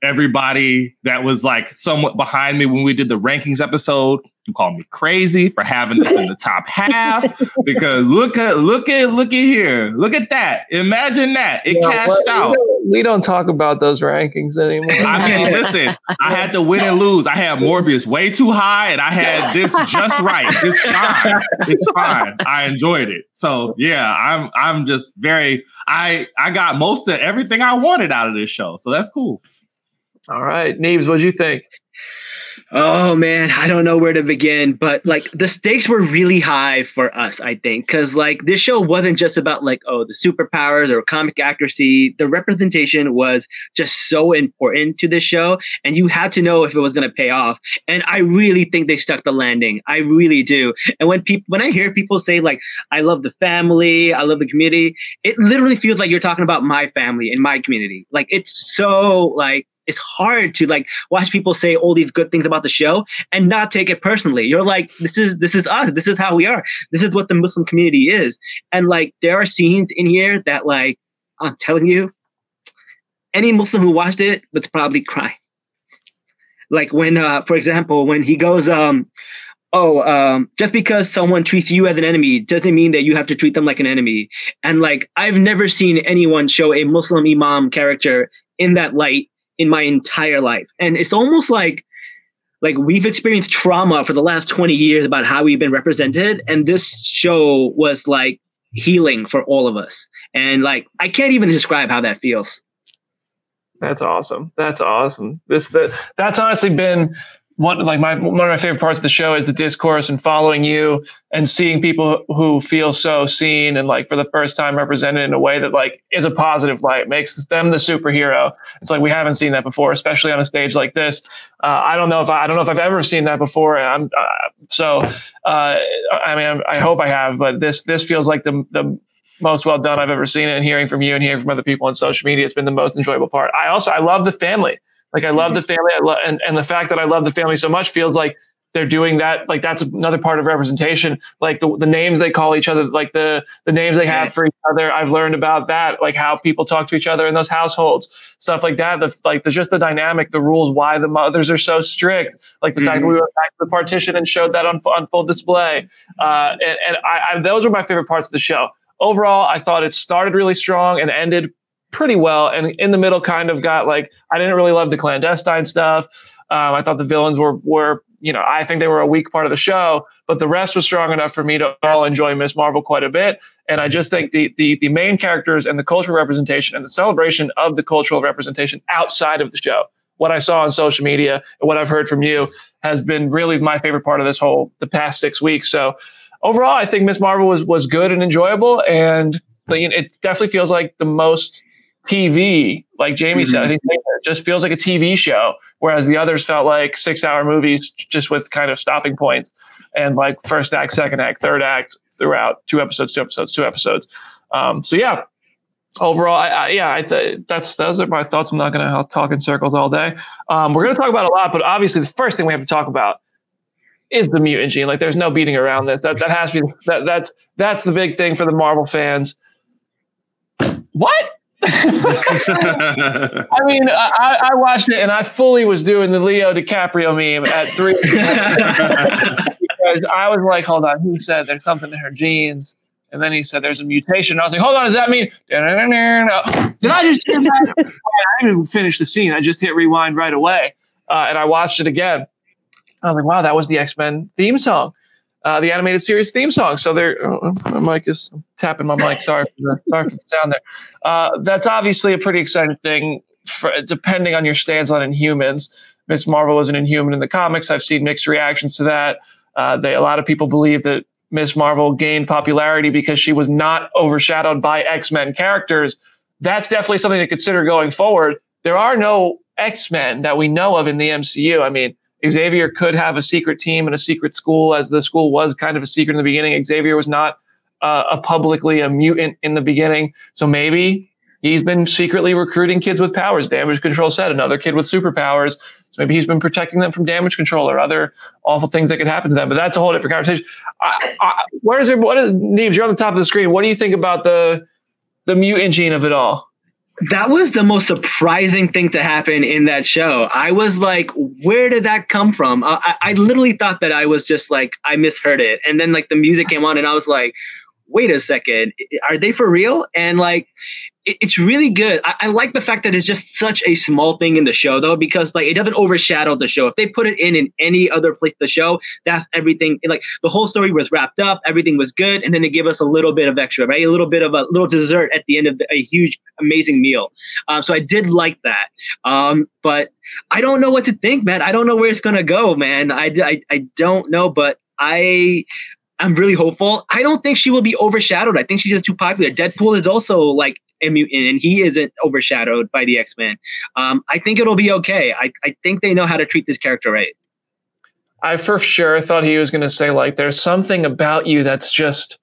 S2: everybody that was like somewhat behind me when we did the rankings episode you call me crazy for having this in the top half because look at look at look at here. Look at that. Imagine that. It yeah, cashed out
S1: we don't, we don't, talk about those rankings anymore.
S2: I mean listen i had to win and lose. I had morbius way too high and i had this just right. It's fine. It's fine. I enjoyed it. So yeah i'm i'm just very i i got most of everything i wanted out of this show. So that's cool
S1: all right neves what'd you think
S5: Oh man, I don't know where to begin, but like the stakes were really high for us, I think, because like this show wasn't just about like, oh, the superpowers or comic accuracy. The representation was just so important to this show, and you had to know if it was going to pay off. And I really think they stuck the landing. I really do. And when people, when I hear people say like, I love the family, I love the community, it literally feels like you're talking about my family and my community. Like it's so like it's hard to like watch people say all these good things about the show and not take it personally. You're like, this is this is us. This is how we are. This is what the Muslim community is. And like there are scenes in here that like I'm telling you, any Muslim who watched it would probably cry. like when uh for example when he goes um oh um just because someone treats you as an enemy doesn't mean that you have to treat them like an enemy and like i've never seen anyone show a muslim imam character in that light in my entire life and it's almost like like we've experienced trauma for the last 20 years about how we've been represented and this show was like healing for all of us and like i can't even describe how that feels
S1: That's awesome. That's awesome. This that that's honestly been one like my one of my favorite parts of the show is the discourse and following you and seeing people who feel so seen and like for the first time represented in a way that like is a positive light makes them the superhero. It's like we haven't seen that before, especially on a stage like this. Uh, I don't know if I, I don't know if I've ever seen that before. I'm uh, so uh, I mean I'm, I hope I have, but this this feels like the the most well done I've ever seen it. And hearing from you and hearing from other people on social media, it's been the most enjoyable part. I also I love the family. Like I love the family. I love and, and the fact that I love the family so much feels like they're doing that. Like that's another part of representation. Like the, the names they call each other, like the the names they have for each other. I've learned about that, like how people talk to each other in those households, stuff like that. The like the just the dynamic, the rules, why the mothers are so strict. Like the fact that we went back to the partition and showed that on, on full display. Uh, and and I, I, those were my favorite parts of the show. Overall, I thought it started really strong and ended pretty well. And in the middle, kind of got like I didn't really love the clandestine stuff. Um, I thought the villains were were you know I think they were a weak part of the show, but the rest was strong enough for me to all enjoy Miss Marvel quite a bit. And I just think the the the main characters and the cultural representation and the celebration of the cultural representation outside of the show, what I saw on social media and what I've heard from you has been really my favorite part of this whole the past six weeks. So overall, I think Miss Marvel was was good and enjoyable, and it definitely feels like the most TV, like Jamie said. I think it just feels like a TV show, whereas the others felt like six hour movies just with kind of stopping points and like first act, second act, third act throughout two episodes, two episodes, two episodes. Um, so yeah, overall, I, I, yeah, I th- that's those are my thoughts. I'm not going to talk in circles all day. Um, we're going to talk about a lot, but obviously the first thing we have to talk about is the mutant gene. Like there's no beating around this. That that has to be that that's that's the big thing for the Marvel fans. What? I mean, I, I watched it and I fully was doing the Leo DiCaprio meme at three because I was like, hold on, he said there's something in her genes. And then he said there's a mutation. I was like, hold on, does that mean? Did I just hear that? I didn't even finish the scene. I just hit rewind right away. Uh, and I watched it again. I was like, wow, that was the X Men theme song uh, the animated series theme song. So there, oh, my mic is I'm tapping my mic. Sorry for the sorry for the sound there. Uh, that's obviously a pretty exciting thing. For, depending on your stance on Inhumans, Miss Marvel was an Inhuman in the comics. I've seen mixed reactions to that. Uh, they a lot of people believe that Miss Marvel gained popularity because she was not overshadowed by X Men characters. That's definitely something to consider going forward. There are no X Men that we know of in the MCU. I mean, Xavier could have a secret team and a secret school, as the school was kind of a secret in the beginning. Xavier was not uh, a publicly a mutant in the beginning, so maybe he's been secretly recruiting kids with powers. Damage Control said another kid with superpowers. So maybe he's been protecting them from damage control or other awful things that could happen to them. But that's a whole different conversation. I, I, where is it? What is Neebs? You're on the top of the screen. What do you think about the the mutant gene of it all?
S5: That was the most surprising thing to happen in that show. I was like, where did that come from? I, I literally thought that I was just like, I misheard it. And then like the music came on and I was like, wait a second, are they for real? And like, it's really good. I, I, like the fact that it's just such a small thing in the show, though, because like it doesn't overshadow the show. If they put it in in any other place, the show, that's everything. Like the whole story was wrapped up, everything was good, and then they give us a little bit of extra, right? A little bit of a little dessert at the end of the, a huge, amazing meal. Um, so I did like that. Um, but I don't know what to think, man. I don't know where it's gonna go, man. I, I, I don't know, but I I'm really hopeful. I don't think she will be overshadowed. I think she's just too popular. Deadpool is also like and he isn't overshadowed by the X-Men. Um, I think it'll be okay. I, I think they know how to treat this character right.
S1: I for sure thought he was going to say like, "There's something about you that's just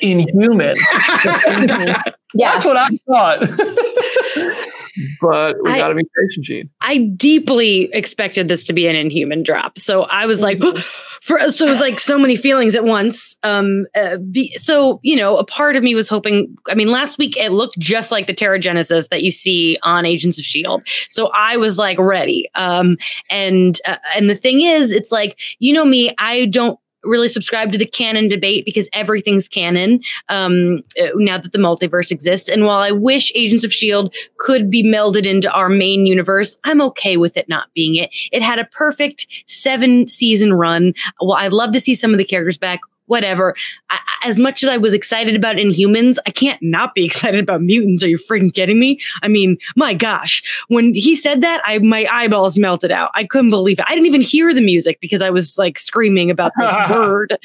S1: inhuman." yeah, that's what I thought. but we got to be patient, Gene.
S3: I deeply expected this to be an inhuman drop, so I was like, for so it was like so many feelings at once. Um uh, be, so you know a part of me was hoping i mean last week it looked just like the Terrigenesis that you see on agents of shield so i was like ready. Um and uh, and the thing is it's like you know me i don't really subscribe to the canon debate because everything's canon um, uh, now that the multiverse exists. And while I wish Agents of S.H.I.E.L.D. could be melded into our main universe, I'm okay with it not being it. It had a perfect seven season run. Well, I'd love to see some of the characters back whatever. I, as much as I was excited about Inhumans, I can't not be excited about mutants. Are you freaking kidding me? I mean, my gosh, when he said that, I my eyeballs melted out. I couldn't believe it. I didn't even hear the music because I was like screaming about the word.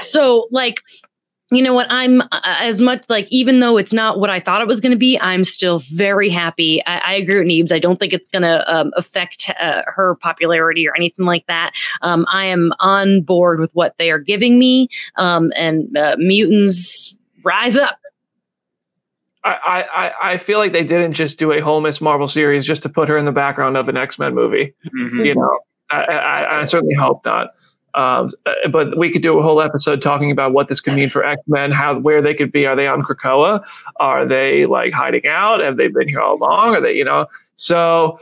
S3: So like you know what i'm uh, as much like even though it's not what i thought it was going to be i'm still very happy i, I agree with neebs i don't think it's going to um, affect uh, her popularity or anything like that um, i am on board with what they are giving me um, and uh, mutants rise up
S1: I, I, I feel like they didn't just do a whole Miss Marvel series just to put her in the background of an X Men movie. Mm-hmm. You know, I, I, I certainly hope not. Um, but we could do a whole episode talking about what this could mean for X Men, how where they could be. Are they on Krakoa? Are they like hiding out? Have they been here all along? Are they, you know? So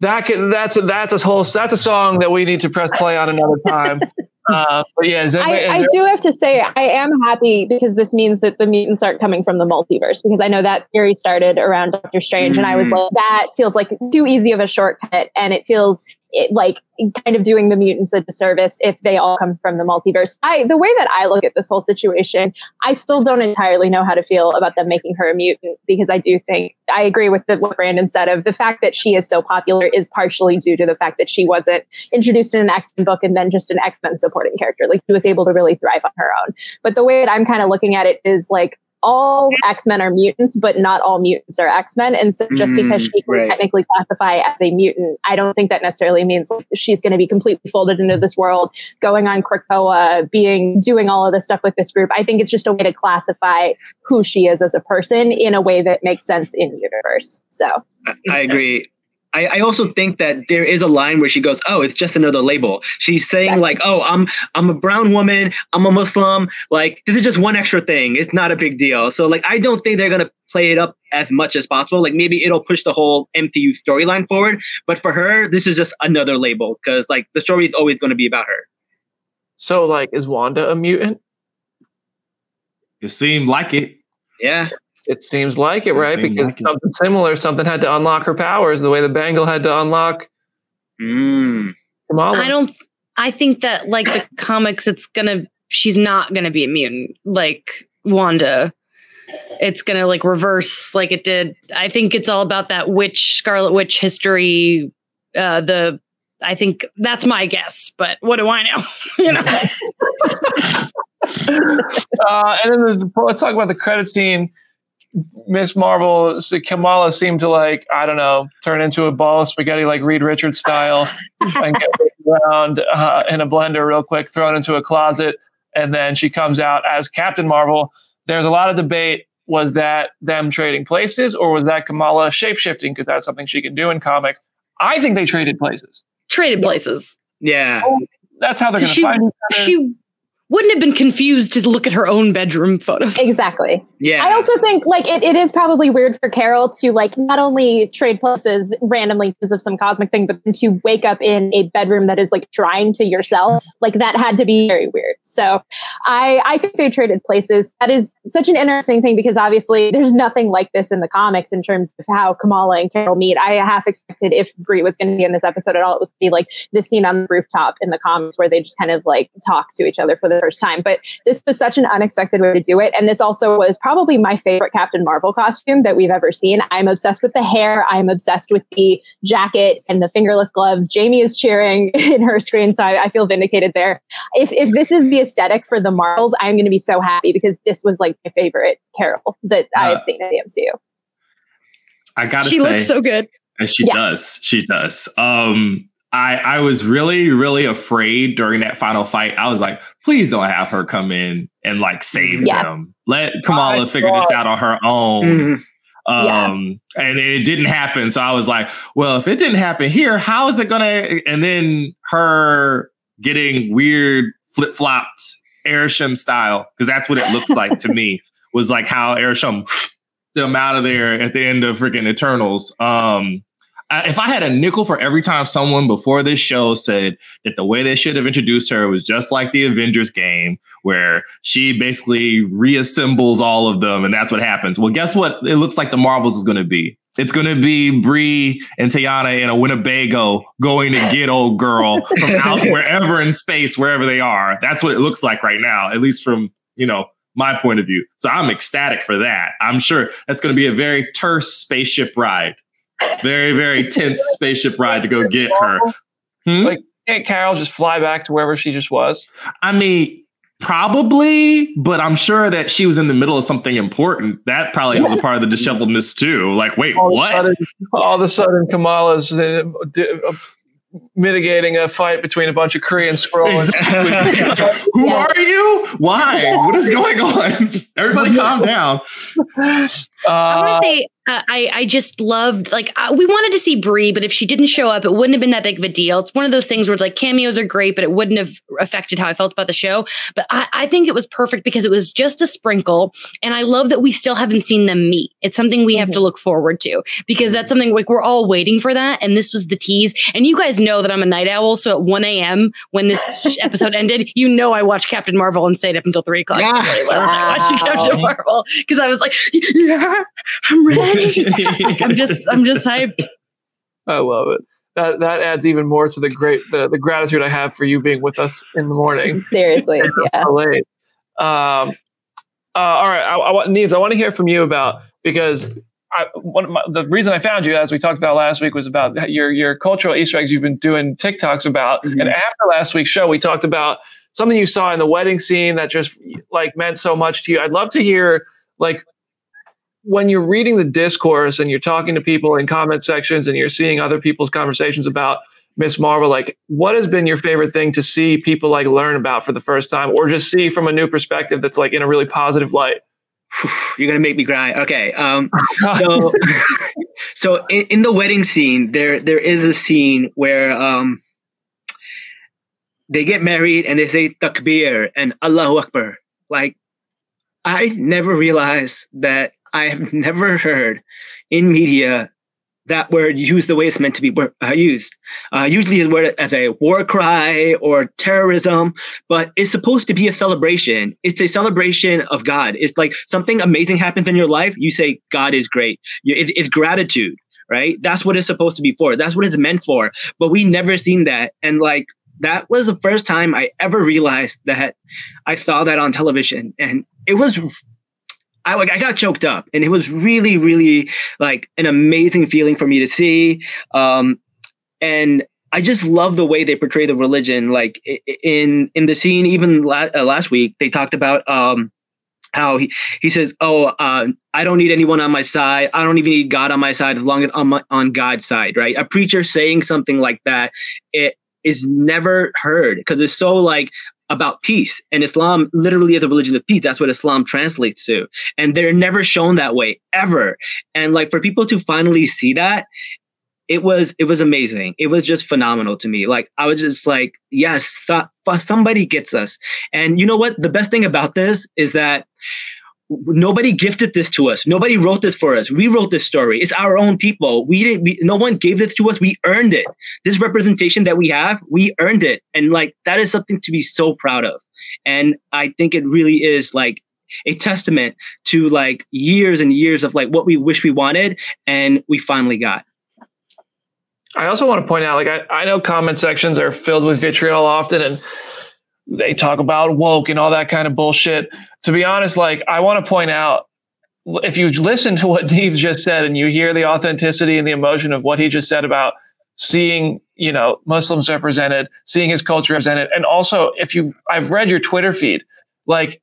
S1: that can that's a, that's a whole that's a song that we need to press play on another time. Uh, but yeah,
S4: anybody, I, I do have to say I am happy because this means that the mutants aren't coming from the multiverse because I know that theory started around Doctor Strange, mm-hmm. and I was mm. like, that feels like too easy of a shortcut, and it feels it, like kind of doing the mutants a disservice if they all come from the multiverse. I the way that I look at this whole situation, I still don't entirely know how to feel about them making her a mutant because I do think I agree with the, what Brandon said of the fact that she is so popular is partially due to the fact that she wasn't introduced in an X Men book and then just an X Men supporting character. Like she was able to really thrive on her own. But the way that I'm kind of looking at it is like all X Men are mutants, but not all mutants are X Men. And so just mm, because she can right. technically classify as a mutant, I don't think that necessarily means she's going to be completely folded into this world, going on Krakoa, being doing all of this stuff with this group. I think it's just a way to classify who she is as a person in a way that makes sense in the universe. So
S5: I agree. I, I, also think that there is a line where she goes, "Oh, it's just another label." She's saying like, "Oh, I'm I'm a brown woman. I'm a Muslim. Like this is just one extra thing. It's not a big deal." So like, I don't think they're gonna play it up as much as possible. Like maybe it'll push the whole MCU storyline forward, but for her, this is just another label because like the story is always going to be about her.
S1: So like, is Wanda a mutant?
S2: It seemed like it.
S5: Yeah.
S1: It seems like it, right? Because like something it. similar, something had to unlock her powers the way the Bangle had to unlock.
S5: Mm.
S1: Kamala.
S3: I don't. I think that like the comics, it's gonna. She's not gonna be a mutant like Wanda. It's gonna like reverse like it did. I think it's all about that witch, Scarlet Witch history. Uh, the I think that's my guess, but what do I know? you know.
S1: uh, and then the, let's talk about the credit scene. Miss Marvel, Kamala seemed to like, I don't know, turn into a ball of spaghetti like Reed Richards style and get around uh, in a blender real quick, thrown into a closet. And then she comes out as Captain Marvel. There's a lot of debate. Was that them trading places or was that Kamala shapeshifting? Because that's something she can do in comics. I think they traded places.
S3: Traded places.
S5: Yeah.
S1: that's how they're going to find each
S3: other. She wouldn't have been confused to look at her own bedroom photos.
S4: Exactly.
S5: Yeah.
S4: I also think like it, it is probably weird for Carol to like not only trade places randomly because of some cosmic thing, but to wake up in a bedroom that is like shrine to yourself. Like that had to be very weird. So I I think they traded places. That is such an interesting thing because obviously there's nothing like this in the comics in terms of how Kamala and Carol meet. I half expected if Brie was going to be in this episode at all, it was to be like the scene on the rooftop in the comics where they just kind of like talk to each other for the first time. But this was such an unexpected way to do it. And this also was probably my favorite Captain Marvel costume that we've ever seen. I'm obsessed with the hair. I'm obsessed with the jacket and the fingerless gloves. Jamie is cheering in her screen, so I, I feel vindicated there. If, if this is the aesthetic for the Marvels, I'm going to be so happy because this was like my favorite Carol that uh, I have seen in the MCU.
S2: I gotta
S3: she
S2: say,
S3: looks so good.
S2: And she yeah. does. She does. Um, I I was really really afraid during that final fight. I was like, please don't have her come in and like save yeah. them. Let Kamala figure God. this out on her own. Mm-hmm. Um, yeah. and it didn't happen. So I was like, well, if it didn't happen here, how is it gonna? And then her getting weird flip flopped Arishem style because that's what it looks like to me. Was like how Arishem them out of there at the end of freaking Eternals. Um, I, if I had a nickel for every time someone before this show said that the way they should have introduced her was just like the Avengers game, where she basically reassembles all of them, and that's what happens. Well, guess what? It looks like the Marvels is going to be. It's going to be Brie and Teyonah in a Winnebago going to get old girl from out wherever in space, wherever they are. That's what it looks like right now, at least from you know my point of view. So I'm ecstatic for that. I'm sure that's going to be a very terse spaceship ride. Very, very tense spaceship ride to go get her.
S1: Hmm? Like, can't Carol just fly back to wherever she just was?
S2: I mean, probably, but I'm sure that she was in the middle of something important. That probably was a part of the disheveledness too. Like, wait,
S1: all
S2: what?
S1: Of sudden, all of a sudden, Kamala's uh, uh mitigating a fight between a bunch of Korean Skrulls.
S2: Exactly. Who are you? Why? What is going on? Everybody calm down.
S3: Uh, I want to say uh, I I just loved like uh, we wanted to see Brie, but if she didn't show up, it wouldn't have been that big of a deal. It's one of those things where it's like cameos are great, but it wouldn't have affected how I felt about the show. But I, I think it was perfect because it was just a sprinkle, and I love that we still haven't seen them meet. It's something we have to look forward to because that's something like we're all waiting for that, and this was the tease. And you guys know that I'm a night owl, so at 1 a.m. when this episode ended, you know I watched Captain Marvel and stayed up until three o'clock
S5: Yeah.
S3: night watching Captain Marvel because I was like, yeah, I'm ready. Like, I'm just I'm just hyped.
S1: I love it. That that adds even more to the great the, the gratitude I have for you being with us in the morning.
S4: Seriously, yeah.
S1: so late. Um, uh, all right, I, I want Neves, I want to hear from you about because I, one of my, the reason I found you, as we talked about last week, was about your your cultural Easter eggs you've been doing TikToks about.
S5: Mhm.
S1: And after last week's show, we talked about something you saw in the wedding scene that just like meant so much to you. I'd love to hear like when you're reading the discourse and you're talking to people in comment sections and you're seeing other people's conversations about Miss Marvel, like what has been your favorite thing to see people like learn about for the first time or just see from a new perspective that's like in a really positive light?
S5: You're gonna make me cry. Okay. Um, so, so in, in the wedding scene, there there is a scene where um, they get married and they say takbir and Allahu Akbar. Like, I never realized that I have never heard in media that word used the way it's meant to be uh, used. Uh, usually, it's word as a war cry or terrorism, but it's supposed to be a celebration. It's a celebration of God. It's like something amazing happens in your life. You say, God is great. It- it's gratitude, right? That's what it's supposed to be for. That's what it's meant for. But we never seen that. And like, that was the first time I ever realized that I saw that on television. And it was, I, like, I got choked up. And it was really, really like an amazing feeling for me to see. Um, and I just love the way they portray the religion. Like in in the scene, even la- uh, last week, they talked about um, how he he says, "Oh, uh, I don't need anyone on my side. I don't even need God on my side as long as I'm on- on God's side." Right? A preacher saying something like that, it is never heard because it's so like about peace. And islam literally is a religion of peace. That's what islam translates to. And they're never shown that way ever. And like for people to finally see that it was it was amazing. It was just phenomenal to me. Like i was just like yes so- somebody gets us. And you know what? The best thing about this is that nobody gifted this to us. Nobody wrote this for us. We wrote this story. It's our own people. We didn't we, no one gave this to us. We earned it. This representation that we have we earned it. And like that is something to be so proud of. And i think it really is like a testament to like years and years of like what we wish we wanted and we finally got.
S1: I also want to point out, like I, I know comment sections are filled with vitriol often and they talk about woke and all that kind of bullshit. To be honest, like I want to point out if you listen to what Steve just said and you hear the authenticity and the emotion of what he just said about seeing, you know, Muslims represented, seeing his culture represented, and also if you I've read your Twitter feed, like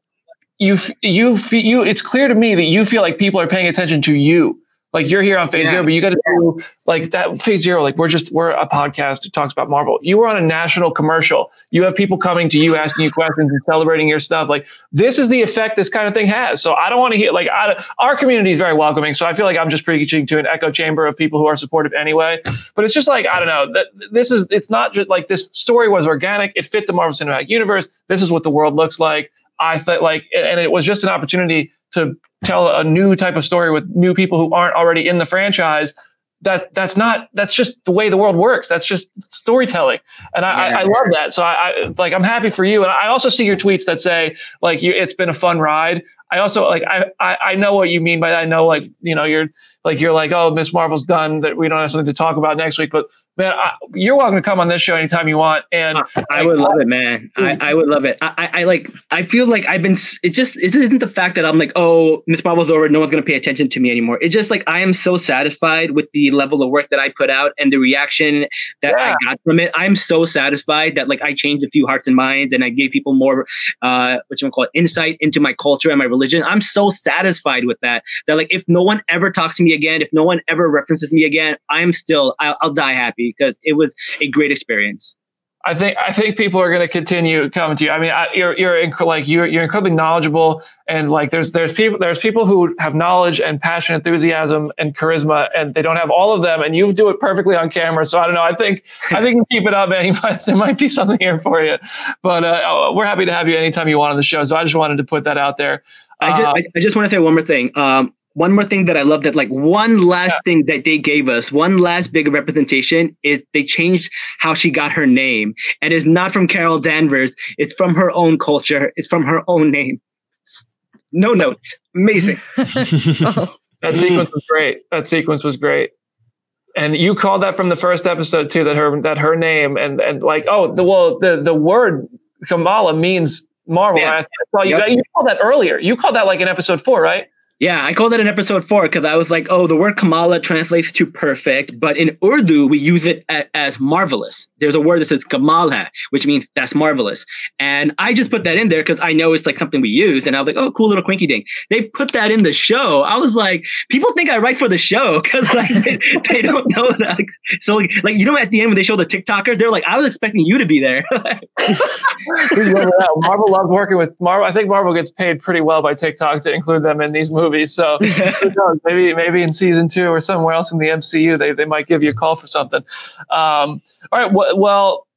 S1: you you you it's clear to me that you feel like people are paying attention to you Like you're here on Phase
S5: Yeah.
S1: Zero, but you got to do like that Phase Zero. Like we're just we're a podcast that talks about Marvel. You were on a national commercial. You have people coming to you asking you questions and celebrating your stuff. Like this is the effect this kind of thing has. So I don't want to hear like I, our community is very welcoming. So I feel like I'm just preaching to an echo chamber of people who are supportive anyway. But it's just like I don't know that this is it's not just like this story was organic. It fit the Marvel Cinematic Universe. This is what the world looks like. I thought like, and it was just an opportunity to tell a new type of story with new people who aren't already in the franchise. That that's not that's just the way the world works. That's just storytelling, and I, I, I love that. So I, I like I'm happy for you, and I also see your tweets that say like you it's been a fun ride. I also like I, I I know what you mean by that. I know like you know you're like you're like oh Miss Marvel's done that we don't have something to talk about next week. But man, I, you're welcome to come on this show anytime you want. And
S5: I, I would love it, man. I, I would love it. I, I, I like. I feel like I've been. It's just. It isn't the fact that I'm like, oh, Miss Marvel's over. No one's gonna pay attention to me anymore. It's just like I am so satisfied with the level of work that I put out and the reaction that
S1: Yeah.
S5: I got from it. I'm so satisfied that like I changed a few hearts and minds and I gave people more, uh, what you want to call it, insight into my culture and my religion. I'm so satisfied with that. That like if no one ever talks to me again, if no one ever references me again, I'm still. I'll, I'll die happy because it was a great experience.
S1: I think I think people are going to continue coming to you. I mean, I, you're you're inc- like you're you're incredibly knowledgeable, and like there's there's people there's people who have knowledge and passion, enthusiasm, and charisma, and they don't have all of them, and you do it perfectly on camera. So I don't know. I think I think you keep it up, man. Might, there might be something here for you, but uh, we're happy to have you anytime you want on the show. So I just wanted to put that out there.
S5: I just,
S1: Uh,
S5: I, I just want to say one more thing. Um, one more thing that I love that like one last thing that they gave us, one last big representation is they changed how she got her name. And it's not from Carol Danvers, it's from her own culture, it's from her own name. No notes. Amazing.
S1: That oh. sequence was great. That sequence was great. And you called that from the first episode too. That her that her name and and like oh the well the the word Kamala means Marvel.
S5: Yeah.
S1: right? I saw you,
S5: Yep.
S1: you called that earlier. You called that like in episode four, right?
S5: Yeah, I called it in episode four because I was like, oh, the word Kamala translates to perfect, but in Urdu, we use it a- as marvelous. There's a word that says Kamalha, which means that's marvelous. And I just put that in there because I know it's like something we use. And I was like, oh, cool little quinky ding. They put that in the show. I was like, people think I write for the show because like they, don't know that. So like, like, you know, at the end when they show the TikTokers, they're like, I was expecting you to be there.
S1: Marvel loves working with Marvel. I think Marvel gets paid pretty well by TikTok to include them in these movies. So who knows? maybe maybe in season two or somewhere else in the MCU, they they might give you a call for something. Um, all right. Well, well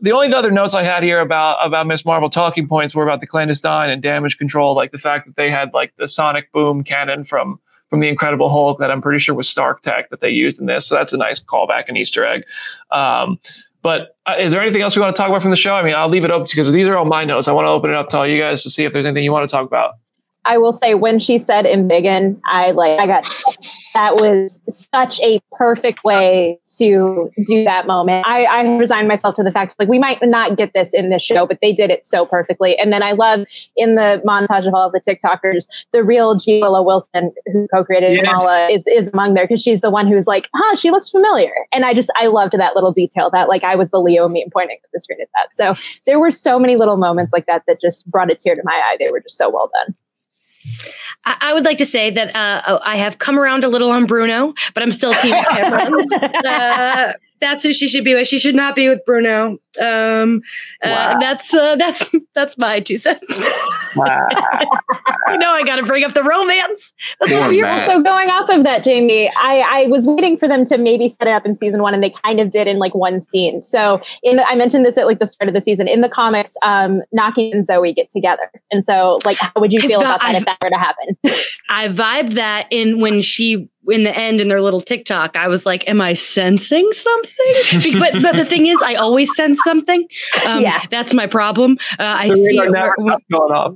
S1: the only other notes I had here about about Miss Marvel talking points were about the clandestine and damage control, like the fact that they had like the sonic boom cannon from from the Incredible Hulk that I'm pretty sure was Stark Tech that they used in this. So that's a nice callback and Easter egg. Um, but uh, is there anything else we want to talk about from the show? I mean, I'll leave it open because these are all my notes. I want to open it up to all you guys to see if there's anything you want to talk about.
S4: I will say when she said embiggen, I like I got that was such a perfect way to do that moment. I, I resigned myself to the fact like we might not get this in this show, but they did it so perfectly. And then I love in the montage of all of the TikTokers, the real G Willow Wilson who co-created
S5: Yes.
S4: Is is among there because she's the one who's like, huh, she looks familiar. And I just I loved that little detail that like I was the Leo meme pointing at the screen at that. So there were so many little moments like that that just brought a tear to my eye. They were just so well done.
S3: I, would like to say that uh, oh, I have come around a little on Bruno, but I'm still Team Cameron. uh, that's who she should be with. She should not be with Bruno. Um, uh,
S1: Wow.
S3: That's uh, that's that's my two cents.
S1: Wow.
S3: you know, I got to bring up the romance. That's
S2: Poor
S3: what we're
S2: Matt.
S4: So going off of that, Jamie, I, I was waiting for them to maybe set it up in season one, and they kind of did in like one scene. So in the, I mentioned this at like the start of the season. In the comics, um, Naki and Zoe get together, and so like, how would you
S3: I
S4: feel
S3: thought-
S4: about that
S3: I-
S4: if that were to happen?
S3: I vibed that in when she in the end in their little TikTok. I was like, "Am I sensing something?" But but the thing is, I always sense something. Um,
S4: Yeah.
S3: that's my problem. Uh, I see it where-
S1: going off.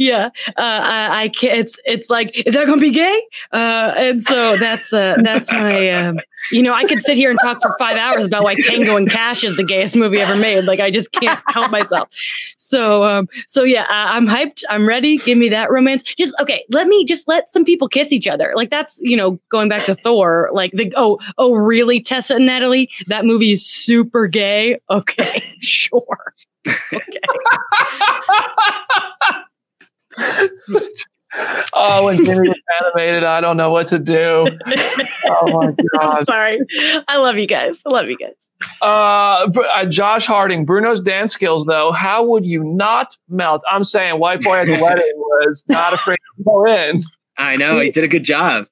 S3: Yeah, uh, I, I can't. It's it's like is that gonna be gay? Uh, and so that's uh, that's my. Um, you know, I could sit here and talk for five hours about why Tango and Cash is the gayest movie ever made. Like I just can't help myself. So um, so yeah, I, I'm hyped. I'm ready. Give me that romance. Just okay. Let me just let some people kiss each other. Like that's you know going back to Thor. Like the oh oh really Tessa and Natalie. That movie is super gay. Okay, sure. Okay.
S1: Oh, when Jimmy was animated, I don't know what to do. Oh my
S3: I'm
S1: god.
S3: sorry. I love you guys. I love you guys.
S1: Uh, uh, Josh Harding, Bruno's dance skills though. How would you not melt? I'm saying, white boy at the wedding was not afraid to go in.
S5: I know he did a good job.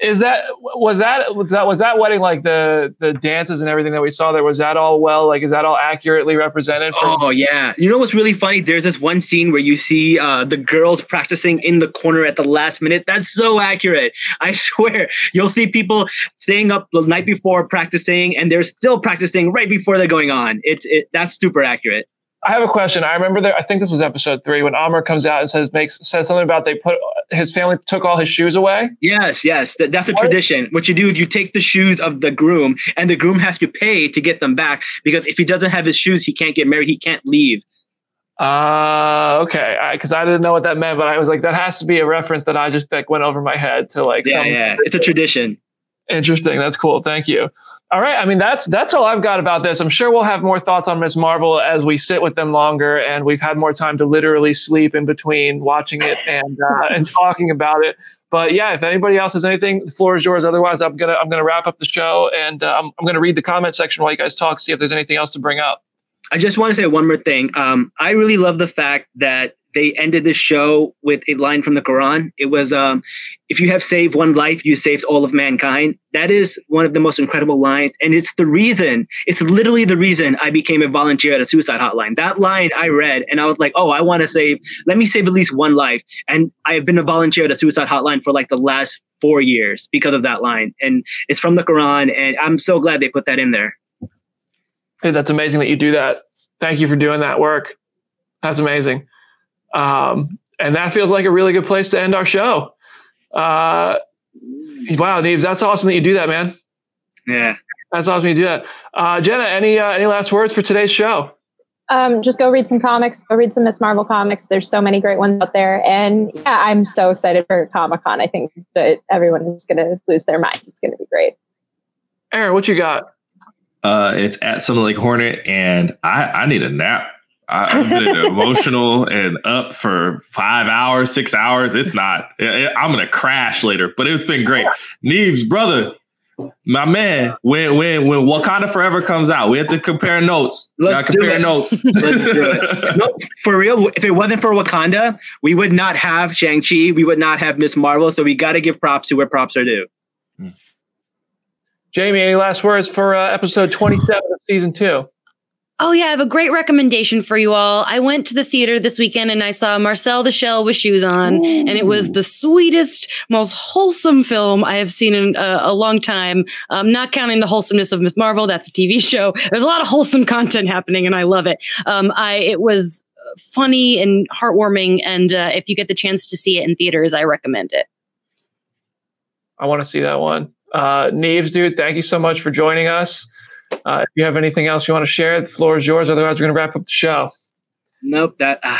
S1: Is that was that was that was that wedding like the the dances and everything that we saw there? Was that all well? Like, is that all accurately represented? For,
S5: Oh yeah. You know what's really funny? There's this one scene where you see uh, the girls practicing in the corner at the last minute. That's so accurate. I swear. You'll see people staying up the night before practicing, and they're still practicing right before they're going on. It's it. That's super accurate.
S1: I have a question. I remember there. I think this was episode three when Aamir comes out and says makes says something about they put his family took all his shoes away.
S5: Yes, yes. That, that's a
S1: What?
S5: tradition. What you do is you take the shoes of the groom, and the groom has to pay to get them back because if he doesn't have his shoes, he can't get married. He can't leave.
S1: Uh okay. Because I, didn't know what that meant, but I was like, that has to be a reference that I just like went over my head to like.
S5: Yeah,
S1: some-
S5: yeah. It's a tradition.
S1: Interesting. That's cool. Thank you. All right. I mean, that's that's all I've got about this. I'm sure we'll have more thoughts on Miss Marvel as we sit with them longer, and we've had more time to literally sleep in between watching it and uh, and talking about it. But yeah, if anybody else has anything, the floor is yours. Otherwise, I'm gonna I'm gonna wrap up the show, and uh, I'm I'm gonna read the comment section while you guys talk, see if there's anything else to bring up.
S5: I just want to say one more thing. Um, I really love the fact that they ended the show with a line from the Quran. It was, um, "If you have saved one life, you saved all of mankind." That is one of the most incredible lines, and it's the reason. It's literally the reason I became a volunteer at a suicide hotline. That line I read, and I was like, "Oh, I want to save. Let me save at least one life." And I have been a volunteer at a suicide hotline for like the last four years because of that line, and it's from the Quran, and I'm so glad they put that in there.
S1: Hey, that's amazing that you do that. Thank you for doing that work. That's amazing. Um, and that feels like a really good place to end our show. Uh, wow, Neves, that's awesome that you do that, man.
S5: Yeah.
S1: That's awesome you do that. Uh, Jenna, any uh, any last words for today's show?
S4: Um, just go read some comics. Go read some Miss Marvel comics. There's so many great ones out there, and yeah, I'm so excited for Comic Con. I think that everyone is going to lose their minds. It's going to be great.
S1: Aaron, what you got?
S2: Uh, it's at Summit Lake Hornet, and I, I need a nap. I, I've been emotional and up for five hours, six hours. It's not. I- I'm gonna crash later, but it's been great. Neves, brother, my man. When when when Wakanda Forever comes out, we have to compare notes.
S5: Let's
S2: gotta
S5: do
S2: compare
S5: it.
S2: notes.
S5: Let's do it. No, for real, if it wasn't for Wakanda, we would not have Shang-Chi. We would not have Miss Marvel. So we got to give props to where props are due.
S1: Jamie, any last words for uh, episode 27 of season two?
S3: Oh yeah, I have a great recommendation for you all. I went to the theater this weekend and I saw Marcel the Shell with shoes on, and it was the sweetest, most wholesome film I have seen in a, a long time. Um, not counting the wholesomeness of Miss Marvel, that's a TV show. There's a lot of wholesome content happening, and I love it. Um, I it was funny and heartwarming, and uh, if you get the chance to see it in theaters, I recommend it.
S1: I want to see that one. Uh, Neves, dude, thank you so much for joining us. Uh, if you have anything else you want to share, the floor is yours. Otherwise, we're going to wrap up the show.
S5: Nope, that uh,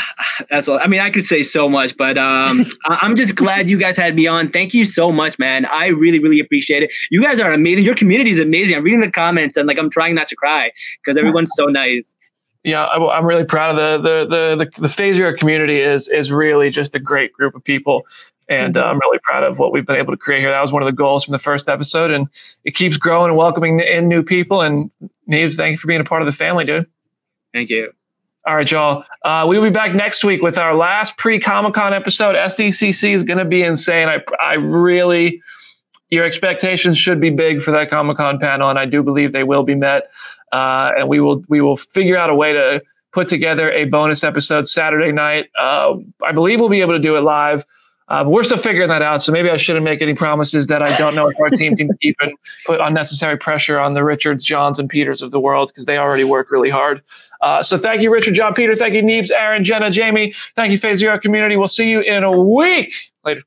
S5: that's all. I mean, I could say so much, but um, I- I'm just glad you guys had me on. Thank you so much, man. I really, really appreciate it. You guys are amazing. Your community is amazing. I'm reading the comments and like I'm trying not to cry because everyone's so nice.
S1: Yeah, I, am really proud of the the the the, the Phase Zero community is is really just a great group of people, and uh, I'm really proud of what we've been able to create here. That was one of the goals from the first episode, and it keeps growing and welcoming in new people. And Neves, thank you for being a part of the family, dude.
S5: Thank you.
S1: All right, y'all. Uh, we will be back next week with our last pre Comic Con episode. SDCC is going to be insane. I, I really, your expectations should be big for that Comic Con panel, and I do believe they will be met. Uh, and we will we will figure out a way to put together a bonus episode Saturday night. Uh, I believe we'll be able to do it live. Uh, but we're still figuring that out. So maybe I shouldn't make any promises that I don't know if our team can keep and put unnecessary pressure on the Richards, Johns, and Peters of the world because they already work really hard. Uh, so thank you, Richard, John, Peter. Thank you, Neebs, Aaron, Jenna, Jamie. Thank you, Phase Zero community. We'll see you in a week. Later.